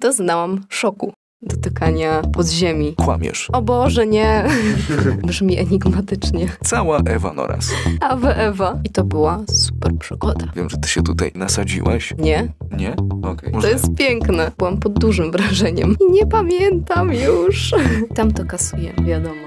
doznałam szoku dotykania podziemi. Kłamiesz. O Boże, nie. Brzmi enigmatycznie. Cała Ewa Noras. Awe Ewa. I to była super przygoda. Wiem, że ty się tutaj nasadziłaś. Nie? Nie? Okej. To jest piękne. Byłam pod dużym wrażeniem. I nie pamiętam już. Tam to kasuje, wiadomo.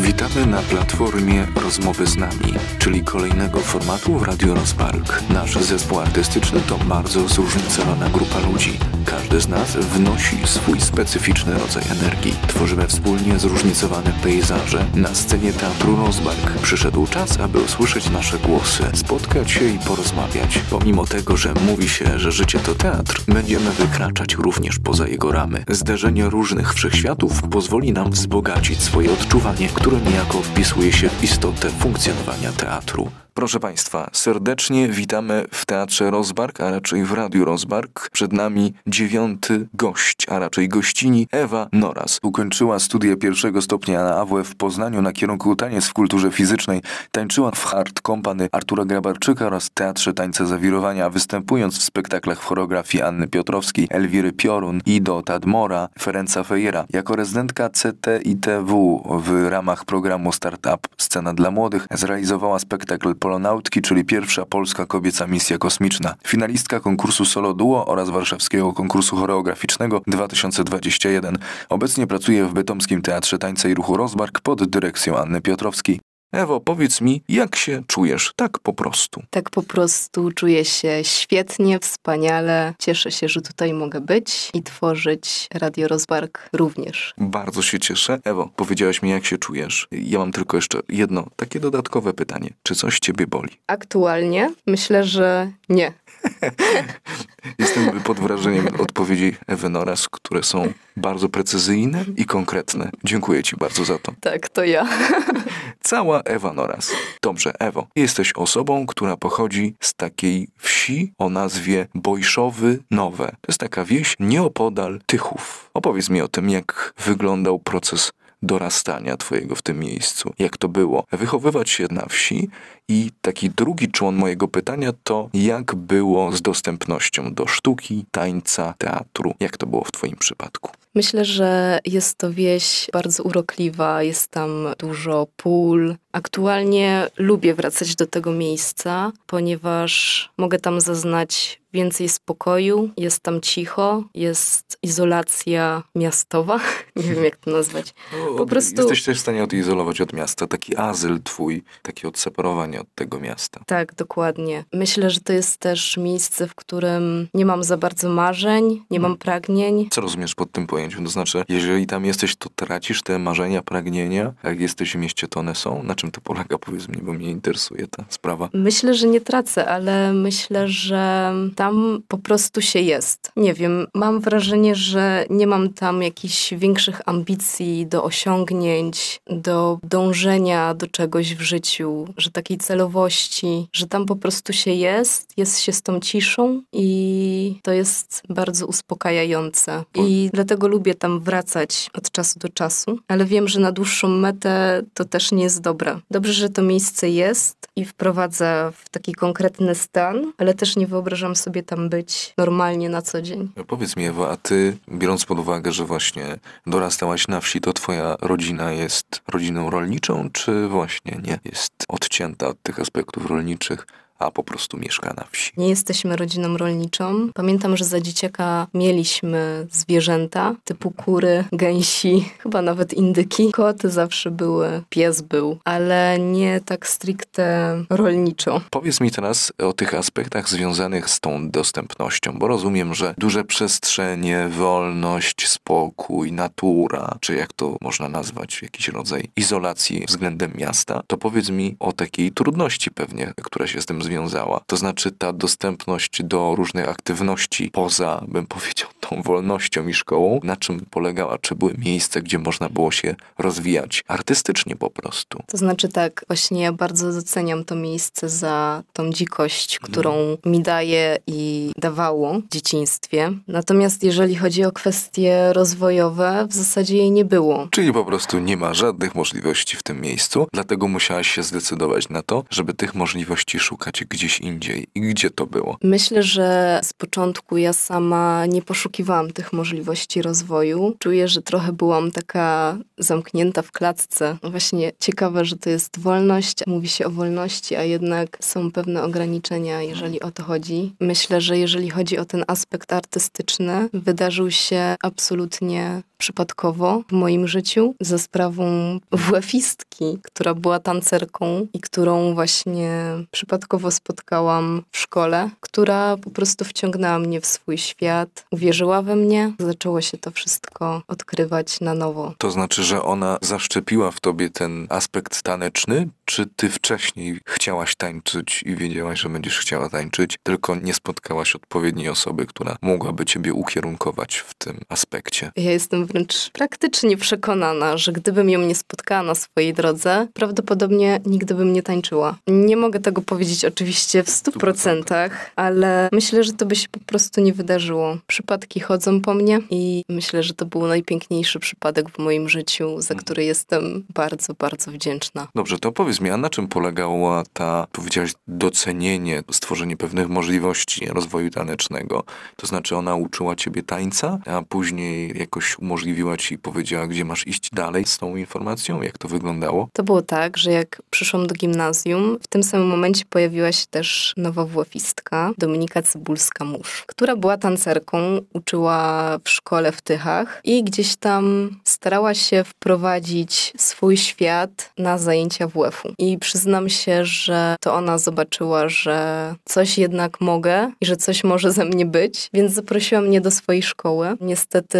Witamy na platformie Rozmowy z nami, czyli kolejnego formatu w Radio Rozpark. Nasz zespół artystyczny to bardzo zróżnicowana grupa ludzi. Każdy z nas wnosi swój specyficzny rodzaj energii. Tworzymy wspólnie zróżnicowane pejzaże. Na scenie Teatru Rozbark przyszedł czas, aby usłyszeć nasze głosy, spotkać się i porozmawiać. Pomimo tego, że mówi się, że życie to teatr, będziemy wykraczać również poza jego ramy. Zderzenie różnych wszechświatów pozwoli nam wzbogacić swoje odczuwanie, które niejako wpisuje się w istotę funkcjonowania teatru. Proszę Państwa, serdecznie witamy w Teatrze Rozbark, a raczej w Radiu Rozbark. Przed nami dziewiąty gość, a raczej gościni Ewa Noras. Ukończyła studia pierwszego stopnia na AWF w Poznaniu na kierunku taniec w kulturze fizycznej. Tańczyła w Hard Company Artura Grabarczyka oraz Teatrze Tańca Zawirowania, występując w spektaklach w choreografii Anny Piotrowskiej, Elwiry Piorun, Ido Tadmora, Ferenca Fejera. Jako rezydentka CTITW w ramach programu Startup Scena dla Młodych zrealizowała spektakl Polonautki, czyli pierwsza polska kobieca misja kosmiczna. Finalistka konkursu Solo Duo oraz warszawskiego konkursu choreograficznego 2021. Obecnie pracuje w Bytomskim Teatrze Tańca i Ruchu Rozbark pod dyrekcją Anny Piotrowskiej. Ewo, powiedz mi, jak się czujesz tak po prostu? Tak po prostu czuję się świetnie, wspaniale. Cieszę się, że tutaj mogę być i tworzyć Radio Rozbark również. Bardzo się cieszę. Ewo, powiedziałaś mi, jak się czujesz. Ja mam tylko jeszcze jedno takie dodatkowe pytanie. Czy coś ciebie boli? Aktualnie myślę, że nie. Jestem pod wrażeniem odpowiedzi Ewy Noras, które są bardzo precyzyjne i konkretne. Dziękuję ci bardzo za to. Tak, to ja. Cała Ewa Noras. Dobrze, Ewo, jesteś osobą, która pochodzi z takiej wsi o nazwie Bojszowy Nowe. To jest taka wieś nieopodal Tychów. Opowiedz mi o tym, jak wyglądał proces dorastania twojego w tym miejscu. Jak to było? Wychowywać się na wsi i taki drugi człon mojego pytania to jak było z dostępnością do sztuki, tańca, teatru? Jak to było w twoim przypadku? Myślę, że jest to wieś bardzo urokliwa, jest tam dużo pól. Aktualnie lubię wracać do tego miejsca, ponieważ mogę tam zaznać więcej spokoju, jest tam cicho, jest izolacja miastowa, nie wiem jak to nazwać. Po prostu... Jesteś też w stanie odizolować od miasta, taki azyl twój, takie odseparowanie od tego miasta. Tak, dokładnie. Myślę, że to jest też miejsce, w którym nie mam za bardzo marzeń, nie mam pragnień. Co rozumiesz pod tym pojęciem? To znaczy, jeżeli tam jesteś, to tracisz te marzenia, pragnienia, jak jesteś w mieście, to one są? Na czym to polega? Powiedz mi, bo mnie interesuje ta sprawa. Myślę, że nie tracę, ale myślę, że tam po prostu się jest. Nie wiem, mam wrażenie, że nie mam tam jakichś większych ambicji do osiągnięć, do dążenia do czegoś w życiu, że takiej celowości, że tam po prostu się jest, jest się z tą ciszą i to jest bardzo uspokajające. I dlatego lubię tam wracać od czasu do czasu, ale wiem, że na dłuższą metę to też nie jest dobre. Dobrze, że to miejsce jest i wprowadza w taki konkretny stan, ale też nie wyobrażam sobie tam być normalnie na co dzień. No powiedz mi, Ewa, a ty, biorąc pod uwagę, że właśnie dorastałaś na wsi, to twoja rodzina jest rodziną rolniczą, czy właśnie nie? Jest odcięta od tych aspektów rolniczych? A po prostu mieszka na wsi. Nie jesteśmy rodziną rolniczą. Pamiętam, że za dzieciaka mieliśmy zwierzęta typu kury, gęsi, chyba nawet indyki. Koty zawsze były, pies był, ale nie tak stricte rolniczo. Powiedz mi teraz o tych aspektach związanych z tą dostępnością, bo rozumiem, że duże przestrzenie, wolność, spokój, natura, czy jak to można nazwać, jakiś rodzaj izolacji względem miasta, to powiedz mi o takiej trudności pewnie, która się z tym związała. To znaczy ta dostępność do różnych aktywności poza, bym powiedział, tą wolnością i szkołą, na czym polegała? Czy były miejsca, gdzie można było się rozwijać artystycznie po prostu? To znaczy tak, właśnie ja bardzo doceniam to miejsce za tą dzikość, którą mi daje i dawało w dzieciństwie. Natomiast jeżeli chodzi o kwestie rozwojowe, w zasadzie jej nie było. Czyli po prostu nie ma żadnych możliwości w tym miejscu, dlatego musiałaś się zdecydować na to, żeby tych możliwości szukać gdzieś indziej. I gdzie to było? Myślę, że z początku ja sama nie poszukiwałam poszukiwałam tych możliwości rozwoju. Czuję, że trochę byłam taka zamknięta w klatce. Właśnie ciekawe, że to jest wolność, mówi się o wolności, a jednak są pewne ograniczenia, jeżeli o to chodzi. Myślę, że jeżeli chodzi o ten aspekt artystyczny, wydarzył się absolutnie przypadkowo w moim życiu za sprawą WF-istki, która była tancerką i którą właśnie przypadkowo spotkałam w szkole, która po prostu wciągnęła mnie w swój świat, uwierzyła we mnie, zaczęło się to wszystko odkrywać na nowo. To znaczy, że ona zaszczepiła w tobie ten aspekt taneczny, czy ty wcześniej chciałaś tańczyć i wiedziałaś, że będziesz chciała tańczyć, tylko nie spotkałaś odpowiedniej osoby, która mogłaby ciebie ukierunkować w tym aspekcie? Ja jestem wręcz praktycznie przekonana, że gdybym ją nie spotkała na swojej drodze, prawdopodobnie nigdy bym nie tańczyła. Nie mogę tego powiedzieć oczywiście w stu procentach, ale myślę, że to by się po prostu nie wydarzyło. Przypadki chodzą po mnie i myślę, że to był najpiękniejszy przypadek w moim życiu, za mhm. który jestem bardzo, bardzo wdzięczna. Dobrze, to powiedz mi, a na czym polegała ta, powiedziałaś, docenienie, stworzenie pewnych możliwości rozwoju tanecznego? To znaczy ona uczyła ciebie tańca, a później jakoś umożliwiła ci powiedziała, gdzie masz iść dalej z tą informacją? Jak to wyglądało? To było tak, że jak przyszłam do gimnazjum, w tym samym momencie pojawiła się też nowa włofistka, Dominika Cybulska-Musz, która była tancerką, uczyła w szkole w Tychach i gdzieś tam starała się wprowadzić swój świat na zajęcia WF-u. I przyznam się, że to ona zobaczyła, że coś jednak mogę i że coś może ze mnie być, więc zaprosiła mnie do swojej szkoły. Niestety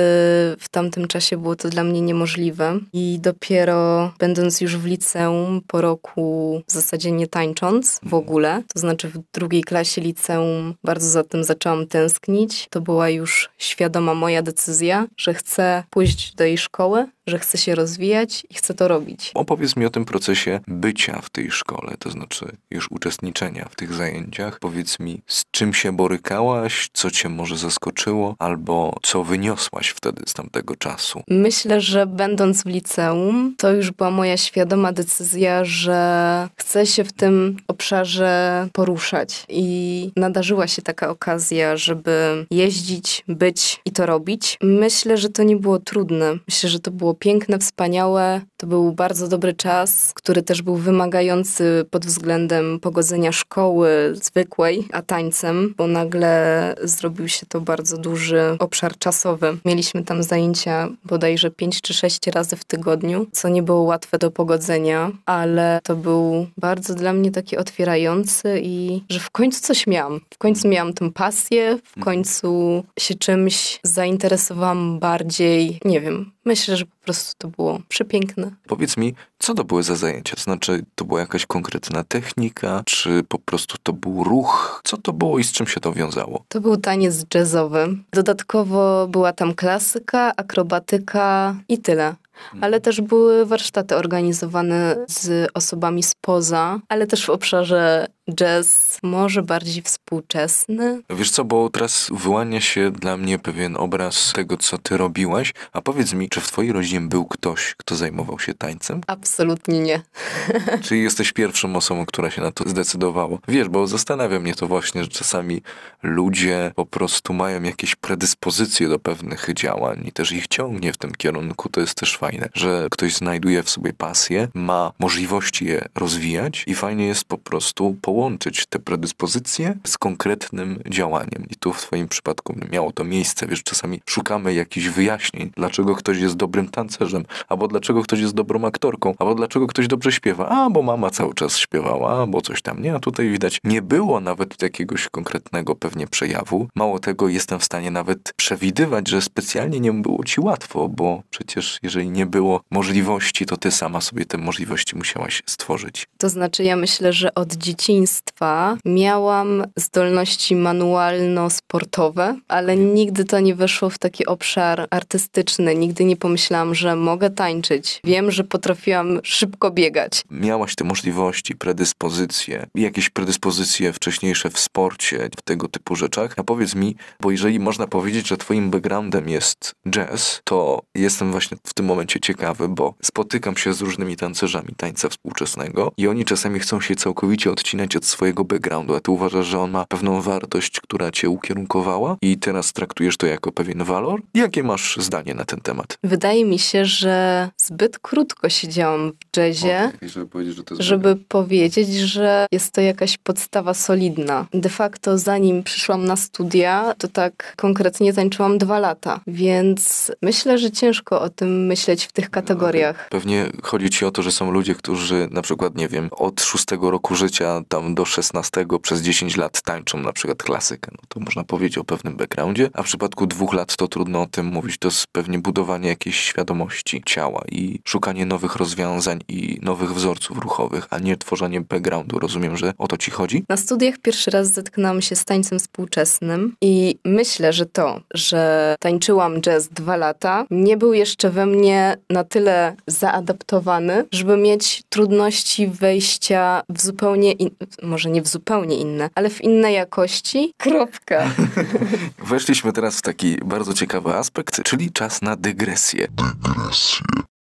w tamtym czasie było to dla mnie niemożliwe i dopiero będąc już w liceum, po roku w zasadzie nie tańcząc w ogóle, to znaczy w drugiej klasie liceum bardzo za tym zaczęłam tęsknić. To była już świadoma moja decyzja, że chcę pójść do jej szkoły, że chcę się rozwijać i chcę to robić. Opowiedz mi o tym procesie bycia w tej szkole, to znaczy już uczestniczenia w tych zajęciach. Powiedz mi, z czym się borykałaś, co cię może zaskoczyło, albo co wyniosłaś wtedy z tamtego czasu? Myślę, że będąc w liceum, to już była moja świadoma decyzja, że chcę się w tym obszarze poruszać. I nadarzyła się taka okazja, żeby jeździć, być i to robić. Myślę, że to nie było trudne. Myślę, że to było piękne, wspaniałe. To był bardzo dobry czas, który też był wymagający pod względem pogodzenia szkoły zwykłej, a tańcem, bo nagle zrobił się to bardzo duży obszar czasowy. Mieliśmy tam zajęcia bodajże 5 czy 6 razy w tygodniu, co nie było łatwe do pogodzenia, ale to był bardzo dla mnie taki otwierający i że w końcu coś miałam. W końcu miałam tę pasję, w końcu się czymś zainteresowałam bardziej, nie wiem, Myślę, że po prostu to było przepiękne. Powiedz mi, co to były za zajęcia? To znaczy, to była jakaś konkretna technika, czy po prostu to był ruch? Co to było i z czym się to wiązało? To był taniec jazzowy. Dodatkowo była tam klasyka, akrobatyka i tyle ale też były warsztaty organizowane z osobami spoza, ale też w obszarze jazz może bardziej współczesny. Wiesz co, bo teraz wyłania się dla mnie pewien obraz tego, co ty robiłaś, a powiedz mi, czy w twojej rodzinie był ktoś, kto zajmował się tańcem? Absolutnie nie. Czyli jesteś pierwszą osobą, która się na to zdecydowała. Wiesz, bo zastanawia mnie to właśnie, że czasami ludzie po prostu mają jakieś predyspozycje do pewnych działań i też ich ciągnie w tym kierunku, to jest też fajne, że ktoś znajduje w sobie pasję, ma możliwości je rozwijać i fajnie jest po prostu połączyć połączyć te predyspozycje z konkretnym działaniem. I tu w Twoim przypadku miało to miejsce. Wiesz, czasami szukamy jakichś wyjaśnień, dlaczego ktoś jest dobrym tancerzem, albo dlaczego ktoś jest dobrą aktorką, albo dlaczego ktoś dobrze śpiewa, a bo mama cały czas śpiewała, albo coś tam. Nie, a tutaj widać, nie było nawet jakiegoś konkretnego pewnie przejawu. Mało tego, jestem w stanie nawet przewidywać, że specjalnie nie było ci łatwo, bo przecież jeżeli nie było możliwości, to ty sama sobie te możliwości musiałaś stworzyć. To znaczy, ja myślę, że od dzieciństwa dzieciństwa miałam zdolności manualno-sportowe, ale nigdy to nie weszło w taki obszar artystyczny. Nigdy nie pomyślałam, że mogę tańczyć. Wiem, że potrafiłam szybko biegać. Miałaś te możliwości, predyspozycje, jakieś predyspozycje wcześniejsze w sporcie, w tego typu rzeczach. A powiedz mi, bo jeżeli można powiedzieć, że twoim backgroundem jest jazz, to jestem właśnie w tym momencie ciekawy, bo spotykam się z różnymi tancerzami tańca współczesnego i oni czasami chcą się całkowicie odcinać od swojego backgroundu, a ty uważasz, że on ma pewną wartość, która cię ukierunkowała i teraz traktujesz to jako pewien walor? Jakie masz zdanie na ten temat? Wydaje mi się, że zbyt krótko siedziałam w jazzie, O, żeby powiedzieć, że to jest żeby powiedzieć, że jest to jakaś podstawa solidna. De facto zanim przyszłam na studia, to tak konkretnie tańczyłam dwa lata, więc myślę, że ciężko o tym myśleć w tych kategoriach. Pewnie chodzi ci o to, że są ludzie, którzy na przykład, nie wiem, od szóstego roku życia tam do szesnastego przez 10 lat tańczą na przykład klasykę. No to można powiedzieć o pewnym backgroundzie, a w przypadku dwóch lat to trudno o tym mówić. To jest pewnie budowanie jakiejś świadomości ciała i szukanie nowych rozwiązań i nowych wzorców ruchowych, a nie tworzenie backgroundu. Rozumiem, że o to ci chodzi? Na studiach pierwszy raz zetknęłam się z tańcem współczesnym i myślę, że to, że tańczyłam jazz dwa lata, nie był jeszcze we mnie na tyle zaadaptowany, żeby mieć trudności wejścia w zupełnie, in... może nie w zupełnie inne, ale w inne jakości. Kropka. Weszliśmy teraz w taki bardzo ciekawy aspekt, czyli czas na dygresję.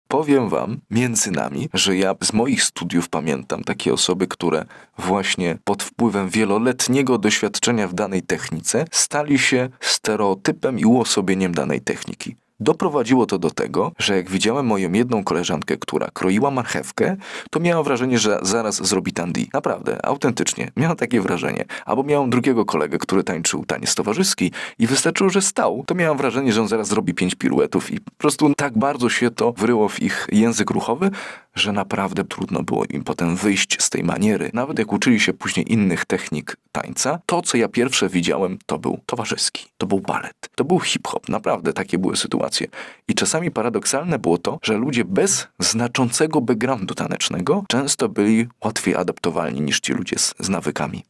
Powiem wam, między nami, że ja z moich studiów pamiętam takie osoby, które właśnie pod wpływem wieloletniego doświadczenia w danej technice stali się stereotypem i uosobieniem danej techniki. Doprowadziło to do tego, że jak widziałem moją jedną koleżankę, która kroiła marchewkę, to miałem wrażenie, że zaraz zrobi tandy. Naprawdę, autentycznie. Miałem takie wrażenie. Albo miałem drugiego kolegę, który tańczył taniec towarzyski i wystarczyło, że stał, to miałem wrażenie, że on zaraz zrobi pięć piruetów i po prostu tak bardzo się to wryło w ich język ruchowy, że naprawdę trudno było im potem wyjść z tej maniery. Nawet jak uczyli się później innych technik tańca, to co ja pierwsze widziałem, to był towarzyski, to był balet, to był hip-hop. Naprawdę takie były sytuacje. I czasami paradoksalne było to, że ludzie bez znaczącego backgroundu tanecznego często byli łatwiej adaptowalni niż ci ludzie z, z nawykami.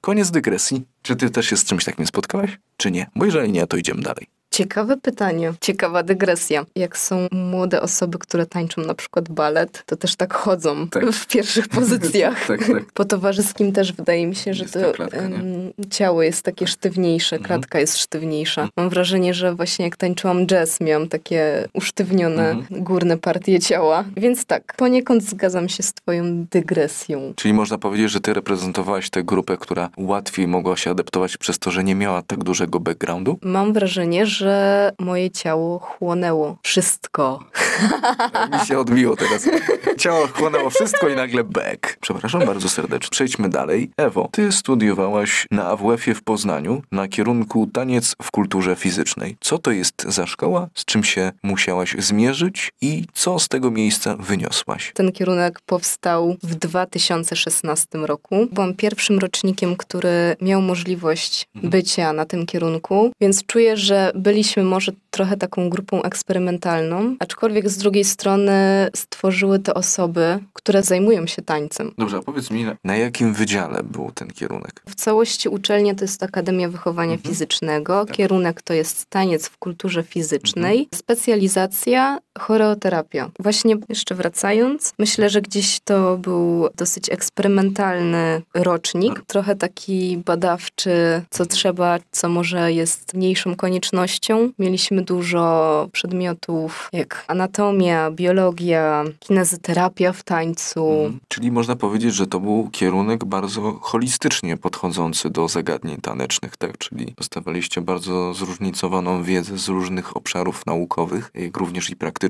Koniec dygresji. Czy ty też się z czymś takim spotkałaś? Czy nie? Bo jeżeli nie, to idziemy dalej. Ciekawe pytanie, ciekawa dygresja. Jak są młode osoby, które tańczą na przykład balet, to też tak chodzą Tak. w pierwszych pozycjach. Tak, tak. Po towarzyskim też wydaje mi się, że Jest to klatka, em, ciało jest takie sztywniejsze, Mhm. klatka jest sztywniejsza. Mam wrażenie, że właśnie jak tańczyłam jazz, miałam takie usztywnione Mhm. górne partie ciała. Więc tak, poniekąd zgadzam się z twoją dygresją. Czyli można powiedzieć, że ty reprezentowałaś tę grupę, która łatwiej mogła się adaptować przez to, że nie miała tak dużego backgroundu? Mam wrażenie, że moje ciało chłonęło wszystko. Mi się odbiło teraz. Ciało chłonęło wszystko i nagle back. Przepraszam bardzo serdecznie. Przejdźmy dalej. Ewo, ty studiowałaś na AWF-ie w Poznaniu na kierunku taniec w kulturze fizycznej. Co to jest za szkoła? Z czym się musiałaś zmierzyć i co z tego miejsca wyniosłaś? Ten kierunek powstał w 2016 roku. Byłam pierwszym rocznikiem, który miał możliwość Mhm. bycia na tym kierunku, więc czuję, że byliśmy może trochę taką grupą eksperymentalną, aczkolwiek z drugiej strony stworzyły te osoby, które zajmują się tańcem. Dobrze, a powiedz mi, na, jakim wydziale był ten kierunek? W całości uczelnia to jest Akademia Wychowania Mhm. Fizycznego, Tak. kierunek to jest taniec w kulturze fizycznej, Mhm. specjalizacja choreoterapia. Właśnie jeszcze wracając, myślę, że gdzieś to był dosyć eksperymentalny rocznik, Tak. trochę taki badawczy, co trzeba, co może jest mniejszą koniecznością. Mieliśmy dużo przedmiotów jak anatomia, biologia, kinezyterapia w tańcu. Mhm. Czyli można powiedzieć, że to był kierunek bardzo holistycznie podchodzący do zagadnień tanecznych, tak? Czyli dostawaliście bardzo zróżnicowaną wiedzę z różnych obszarów naukowych, jak również i praktycznych,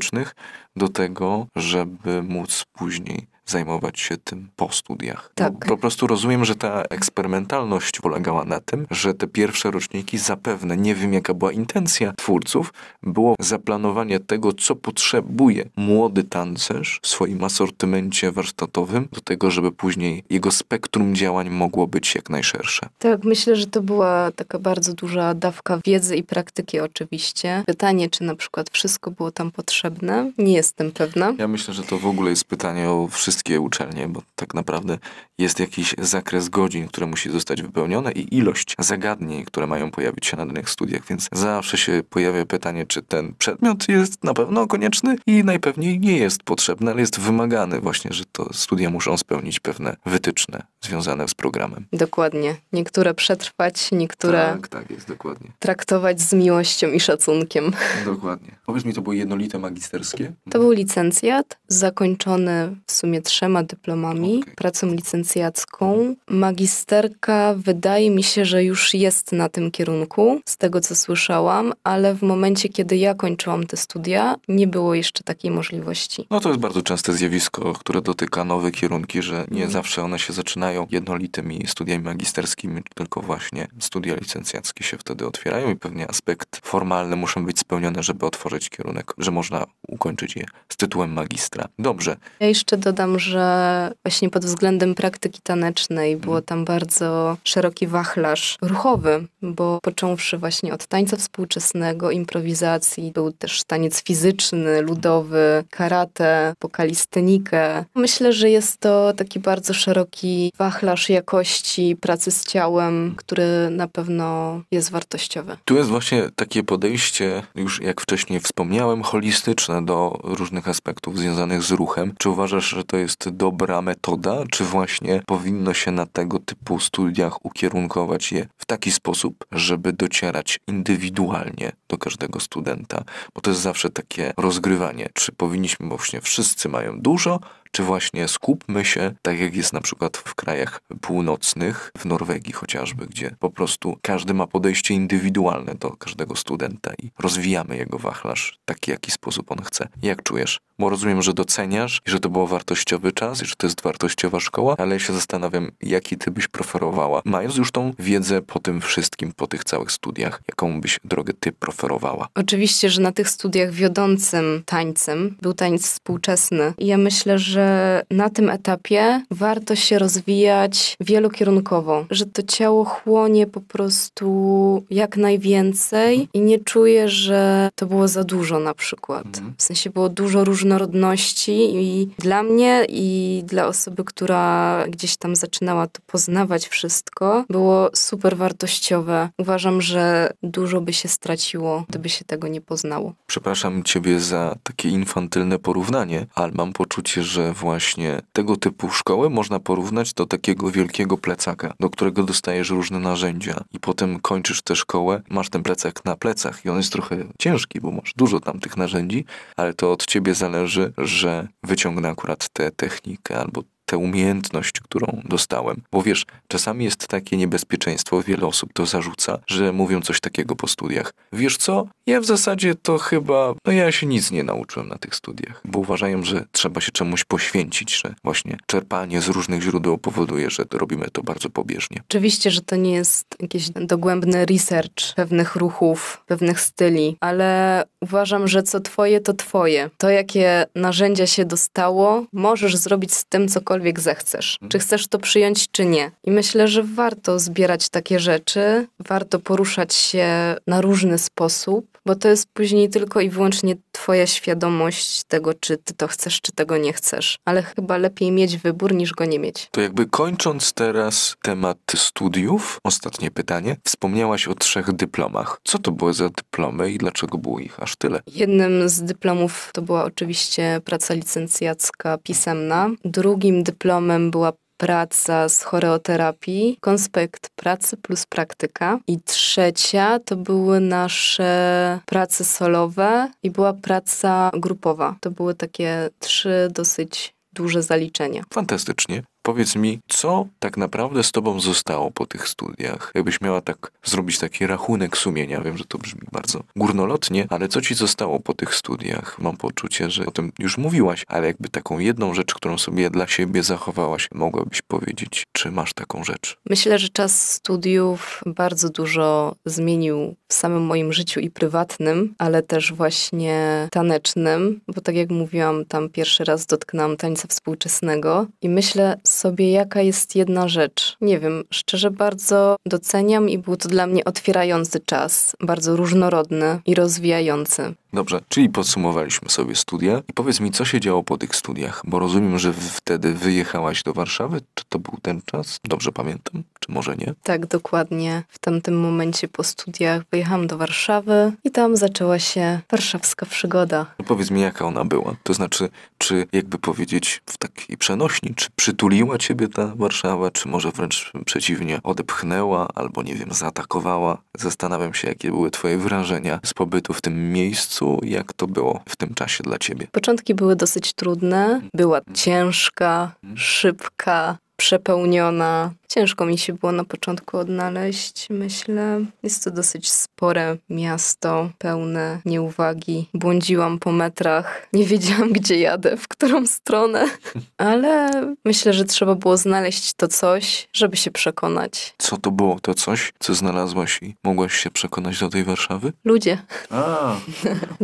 do tego, żeby móc później zajmować się tym po studiach. Tak. Bo po prostu rozumiem, że ta eksperymentalność polegała na tym, że te pierwsze roczniki zapewne, nie wiem jaka była intencja twórców, było zaplanowanie tego, co potrzebuje młody tancerz w swoim asortymencie warsztatowym do tego, żeby później jego spektrum działań mogło być jak najszersze. Tak, myślę, że to była taka bardzo duża dawka wiedzy i praktyki oczywiście. Pytanie, czy na przykład wszystko było tam potrzebne, nie jestem pewna. Ja myślę, że to w ogóle jest pytanie o wszystkie uczelnie, bo tak naprawdę jest jakiś zakres godzin, które musi zostać wypełnione i ilość zagadnień, które mają pojawić się na danych studiach, więc zawsze się pojawia pytanie, czy ten przedmiot jest na pewno konieczny i najpewniej nie jest potrzebny, ale jest wymagany właśnie, że to studia muszą spełnić pewne wytyczne związane z programem. Dokładnie. Niektóre przetrwać, niektóre Tak, tak jest, dokładnie. traktować z miłością i szacunkiem. Dokładnie. Powiedz mi, to były jednolite magisterskie? To był licencjat zakończony w sumie trzema dyplomami, Okej. pracą licencjacką. Magisterka wydaje mi się, że już jest na tym kierunku, z tego co słyszałam, ale w momencie, kiedy ja kończyłam te studia, nie było jeszcze takiej możliwości. No to jest bardzo częste zjawisko, które dotyka nowe kierunki, że nie Mhm. zawsze one się zaczynają jednolitymi studiami magisterskimi, tylko właśnie studia licencjackie się wtedy otwierają i pewnie aspekt formalny muszą być spełnione, żeby otworzyć kierunek, że można ukończyć je z tytułem magistra. Dobrze, Ja jeszcze dodam, że właśnie pod względem praktyki tanecznej było tam bardzo szeroki wachlarz ruchowy, bo począwszy właśnie od tańca współczesnego, improwizacji, był też taniec fizyczny, ludowy, karate, pokalistenikę. Myślę, że jest to taki bardzo szeroki wachlarz jakości pracy z ciałem, który na pewno jest wartościowy. Tu jest właśnie takie podejście, już jak wcześniej wspomniałem, holistyczne do różnych aspektów związanych z ruchem. Czy uważasz, że to jest dobra metoda, czy właśnie powinno się na tego typu studiach ukierunkować je w taki sposób, żeby docierać indywidualnie do każdego studenta? Bo to jest zawsze takie rozgrywanie, czy powinniśmy, bo właśnie wszyscy mają dużo, czy właśnie skupmy się, tak jak jest na przykład w krajach północnych, w Norwegii chociażby, gdzie po prostu każdy ma podejście indywidualne do każdego studenta i rozwijamy jego wachlarz taki, jaki sposób on chce. Jak czujesz? Bo rozumiem, że doceniasz i że to był wartościowy czas i że to jest wartościowa szkoła, ale ja się zastanawiam, jaki ty byś preferowała, mając już tą wiedzę po tym wszystkim, po tych całych studiach, jaką byś drogę ty preferowała? Oczywiście, że na tych studiach wiodącym tańcem był tańc współczesny. I ja myślę, że na tym etapie warto się rozwijać wielokierunkowo, że to ciało chłonie po prostu jak najwięcej i nie czuję, że to było za dużo na przykład. Mhm. W sensie było dużo różnorodności i dla mnie i dla osoby, która gdzieś tam zaczynała to poznawać wszystko, było super wartościowe. Uważam, że dużo by się straciło, gdyby się tego nie poznało. Przepraszam ciebie za takie infantylne porównanie, ale mam poczucie, że właśnie tego typu szkoły można porównać do takiego wielkiego plecaka, do którego dostajesz różne narzędzia i potem kończysz tę szkołę, masz ten plecak na plecach i on jest trochę ciężki, bo masz dużo tam tych narzędzi, ale to od ciebie zależy, że wyciągnę akurat tę technikę albo tę umiejętność, którą dostałem. Bo wiesz, czasami jest takie niebezpieczeństwo, wiele osób to zarzuca, że mówią coś takiego po studiach. Wiesz co? Ja w zasadzie to chyba, no ja się nic nie nauczyłem na tych studiach, bo uważają, że trzeba się czemuś poświęcić, że właśnie czerpanie z różnych źródeł powoduje, że robimy to bardzo pobieżnie. Oczywiście, że to nie jest jakiś dogłębny research pewnych ruchów, pewnych styli, ale uważam, że co twoje, to twoje. To, jakie narzędzia się dostało, możesz zrobić z tym cokolwiek zechcesz. Czy chcesz to przyjąć, czy nie. I myślę, że warto zbierać takie rzeczy, warto poruszać się na różny sposób, bo to jest później tylko i wyłącznie twoja świadomość tego, czy ty to chcesz, czy tego nie chcesz. Ale chyba lepiej mieć wybór, niż go nie mieć. To jakby kończąc teraz temat studiów, ostatnie pytanie. Wspomniałaś o trzech dyplomach. Co to były za dyplomy i dlaczego było ich aż tyle? Jednym z dyplomów to była oczywiście praca licencjacka pisemna. Drugim dyplomem była praca z choreoterapii, konspekt pracy plus praktyka. I trzecia to były nasze prace solowe i była praca grupowa. To były takie trzy dosyć duże zaliczenia. Fantastycznie. Powiedz mi, co tak naprawdę z tobą zostało po tych studiach? Jakbyś miała tak zrobić taki rachunek sumienia, wiem, że to brzmi bardzo górnolotnie, ale co ci zostało po tych studiach? Mam poczucie, że o tym już mówiłaś, ale jakby taką jedną rzecz, którą sobie dla siebie zachowałaś, mogłabyś powiedzieć, czy masz taką rzecz? Myślę, że czas studiów bardzo dużo zmienił w samym moim życiu i prywatnym, ale też właśnie tanecznym, bo tak jak mówiłam, tam pierwszy raz dotknęłam tańca współczesnego i myślę sobie, jaka jest jedna rzecz. Nie wiem, szczerze bardzo doceniam i był to dla mnie otwierający czas, bardzo różnorodny i rozwijający. Dobrze, czyli podsumowaliśmy sobie studia i powiedz mi, co się działo po tych studiach, bo rozumiem, że wtedy wyjechałaś do Warszawy. Czy to był ten czas? Dobrze pamiętam, czy może nie? Tak, dokładnie. W tamtym momencie po studiach wyjechałam do Warszawy i tam zaczęła się warszawska przygoda. No powiedz mi, jaka ona była? To znaczy, czy jakby powiedzieć w takiej przenośni, czy przytuliła ciebie ta Warszawa, czy może wręcz przeciwnie, odepchnęła albo nie wiem, zaatakowała? Zastanawiam się, jakie były twoje wrażenia z pobytu w tym miejscu, jak to było w tym czasie dla ciebie. Początki były dosyć trudne, była ciężka, szybka, przepełniona. Ciężko mi się było na początku odnaleźć, myślę. Jest to dosyć spore miasto, pełne nieuwagi. Błądziłam po metrach, nie wiedziałam gdzie jadę, w którą stronę, ale myślę, że trzeba było znaleźć to coś, żeby się przekonać. Co to było to coś, co znalazłaś i mogłaś się przekonać do tej Warszawy? Ludzie. A,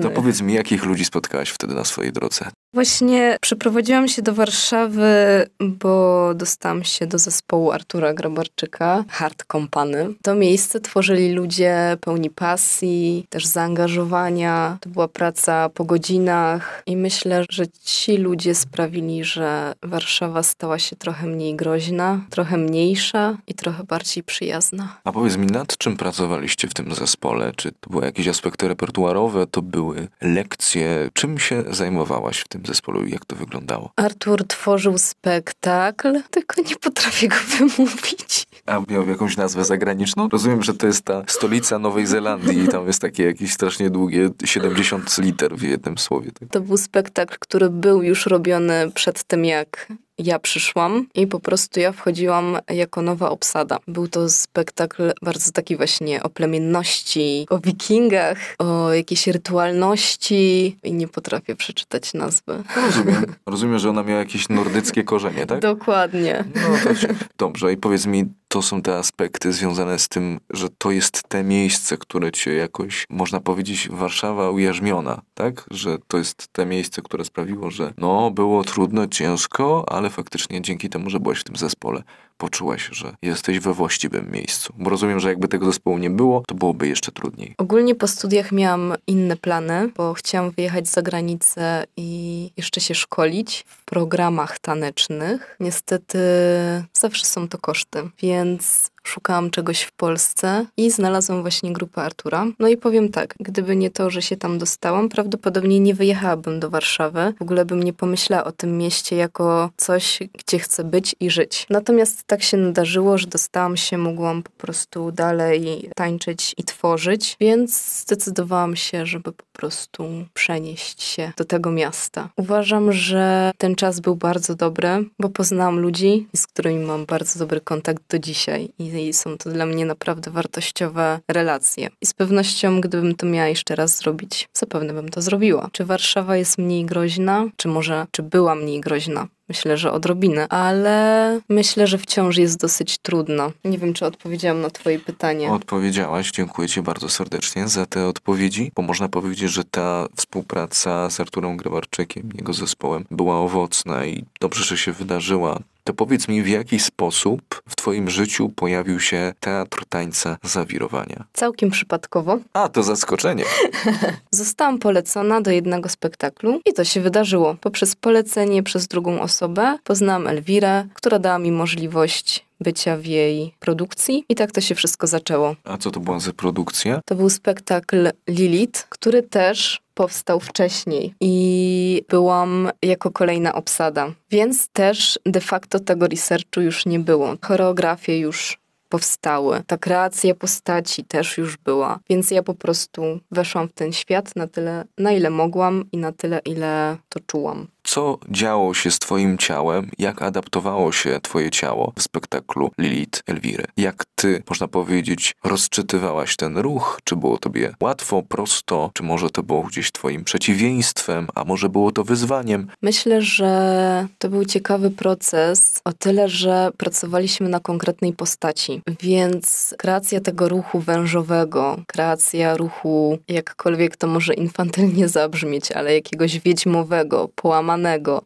to powiedz mi, jakich ludzi spotkałaś wtedy na swojej drodze? Właśnie przeprowadziłam się do Warszawy, bo dostałam się do zespołu Artura Grabarczyka, Hard Company. To miejsce tworzyli ludzie pełni pasji, też zaangażowania. To była praca po godzinach i myślę, że ci ludzie sprawili, że Warszawa stała się trochę mniej groźna, trochę mniejsza i trochę bardziej przyjazna. A powiedz mi, nad czym pracowaliście w tym zespole? Czy to były jakieś aspekty repertuarowe, to były lekcje? Czym się zajmowałaś w tym zespole i jak to wyglądało? Artur tworzył spektakl, tylko nie potrafię go wymówić. A miał jakąś nazwę zagraniczną? Rozumiem, że to jest ta stolica Nowej Zelandii i tam jest takie jakieś strasznie długie 70 liter w jednym słowie. Tak? To był spektakl, który był już robiony przed tym, jak ja przyszłam i po prostu ja wchodziłam jako nowa obsada. Był to spektakl bardzo taki właśnie o plemienności, o wikingach, o jakiejś rytualności i nie potrafię przeczytać nazwy. Rozumiem. Rozumiem, że ona miała jakieś nordyckie korzenie, tak? Dokładnie. No to się... Dobrze. I powiedz mi, to są te aspekty związane z tym, że to jest te miejsce, które cię jakoś, można powiedzieć, Warszawa ujarzmiona, tak? Że to jest te miejsce, które sprawiło, że no, było trudno, ciężko, ale faktycznie dzięki temu, że byłaś w tym zespole, poczułaś, że jesteś we właściwym miejscu. Bo rozumiem, że jakby tego zespołu nie było, to byłoby jeszcze trudniej. Ogólnie po studiach miałam inne plany, bo chciałam wyjechać za granicę i jeszcze się szkolić w programach tanecznych. Niestety zawsze są to koszty, więc szukałam czegoś w Polsce i znalazłam właśnie grupę Artura. No i powiem tak, gdyby nie to, że się tam dostałam, prawdopodobnie nie wyjechałabym do Warszawy. W ogóle bym nie pomyślała o tym mieście jako coś, gdzie chcę być i żyć. Natomiast tak się nadarzyło, że dostałam się, mogłam po prostu dalej tańczyć i tworzyć, więc zdecydowałam się, żeby po prostu przenieść się do tego miasta. Uważam, że ten czas był bardzo dobry, bo poznałam ludzi, z którymi mam bardzo dobry kontakt do dzisiaj i i są to dla mnie naprawdę wartościowe relacje. I z pewnością, gdybym to miała jeszcze raz zrobić, zapewne bym to zrobiła. Czy Warszawa jest mniej groźna? Czy może, czy była mniej groźna? Myślę, że odrobinę, ale myślę, że wciąż jest dosyć trudno. Nie wiem, czy odpowiedziałam na Twoje pytanie. Odpowiedziałaś, dziękuję Ci bardzo serdecznie za te odpowiedzi, bo można powiedzieć, że ta współpraca z Arturem Grabarczykiem, jego zespołem, była owocna i dobrze, że się wydarzyła to powiedz mi, w jaki sposób w Twoim życiu pojawił się teatr tańca zawirowania? Całkiem przypadkowo. A, to zaskoczenie. Zostałam polecona do jednego spektaklu i to się wydarzyło. Poprzez polecenie przez drugą osobę poznałam Elwirę, która dała mi możliwość bycia w jej produkcji i tak to się wszystko zaczęło. A co to była za produkcja? To był spektakl Lilith, który też powstał wcześniej i byłam jako kolejna obsada, więc też de facto tego researchu już nie było. Choreografie już powstały. Ta kreacja postaci też już była, więc ja po prostu weszłam w ten świat na tyle, na ile mogłam i na tyle, ile to czułam co działo się z twoim ciałem, jak adaptowało się twoje ciało w spektaklu Lilith Elwiry. Jak ty, można powiedzieć, rozczytywałaś ten ruch? Czy było tobie łatwo, prosto? Czy może to było gdzieś twoim przeciwieństwem, a może było to wyzwaniem? Myślę, że to był ciekawy proces, o tyle, że pracowaliśmy na konkretnej postaci, więc kreacja tego ruchu wężowego, kreacja ruchu, jakkolwiek to może infantylnie zabrzmieć, ale jakiegoś wiedźmowego, połamanego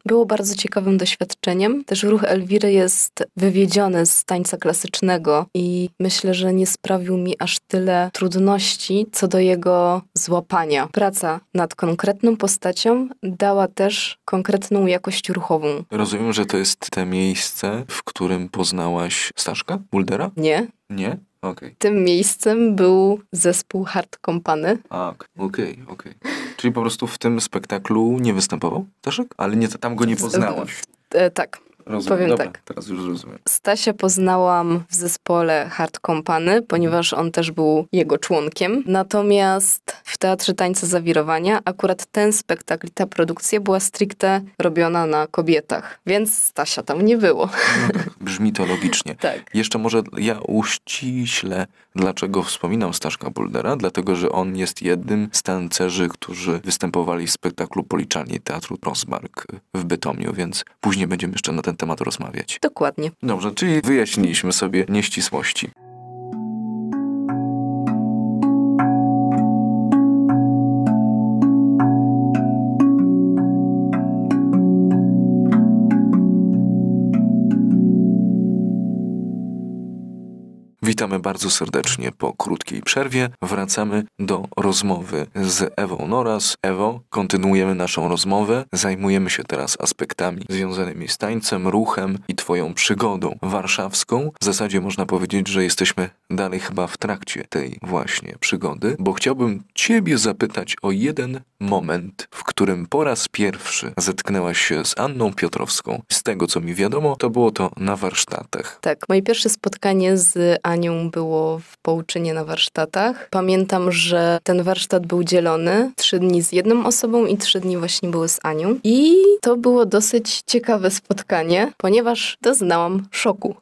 Było bardzo ciekawym doświadczeniem. Też ruch Elwiry jest wywiedziony z tańca klasycznego i myślę, że nie sprawił mi aż tyle trudności co do jego złapania. Praca nad konkretną postacią dała też konkretną jakość ruchową. Rozumiem, że to jest te miejsce, w którym poznałaś Staszka Muldera? Nie. Nie? Okej. Okay. Tym miejscem był zespół Hard Company. A, okej, okay, okej. Okay. Czyli po prostu w tym spektaklu nie występował Staszek? Ale nie, tam go nie poznałaś. E, tak. Rozumiem. Powiem Dobra, tak. Teraz już rozumiem. Stasia poznałam w zespole Hard Company, ponieważ on też był jego członkiem. Natomiast w Teatrze Tańca Zawirowania akurat ten spektakl, ta produkcja była stricte robiona na kobietach, więc Stasia tam nie było. No tak, brzmi to logicznie. tak. Jeszcze może ja uściślę, dlaczego wspominam Staszka Buldera, dlatego, że on jest jednym z tancerzy, którzy występowali w spektaklu Policzalni Teatru Rosmark w Bytomiu, więc później będziemy jeszcze na ten temat rozmawiać. Dokładnie. Dobrze, czyli wyjaśniliśmy sobie nieścisłości. Witamy bardzo serdecznie po krótkiej przerwie. Wracamy do rozmowy z Ewą Noras. Ewo, kontynuujemy naszą rozmowę. Zajmujemy się teraz aspektami związanymi z tańcem, ruchem i Twoją przygodą warszawską. W zasadzie można powiedzieć, że jesteśmy dalej chyba w trakcie tej właśnie przygody, bo chciałbym Ciebie zapytać o jeden moment, w którym po raz pierwszy zetknęłaś się z Anną Piotrowską. Z tego co mi wiadomo, to było to na warsztatach. Tak, moje pierwsze spotkanie z Anią było w Połczynie na warsztatach. Pamiętam, że ten warsztat był dzielony. Trzy dni z jedną osobą i trzy dni właśnie były z Anią. I to było dosyć ciekawe spotkanie, ponieważ doznałam szoku.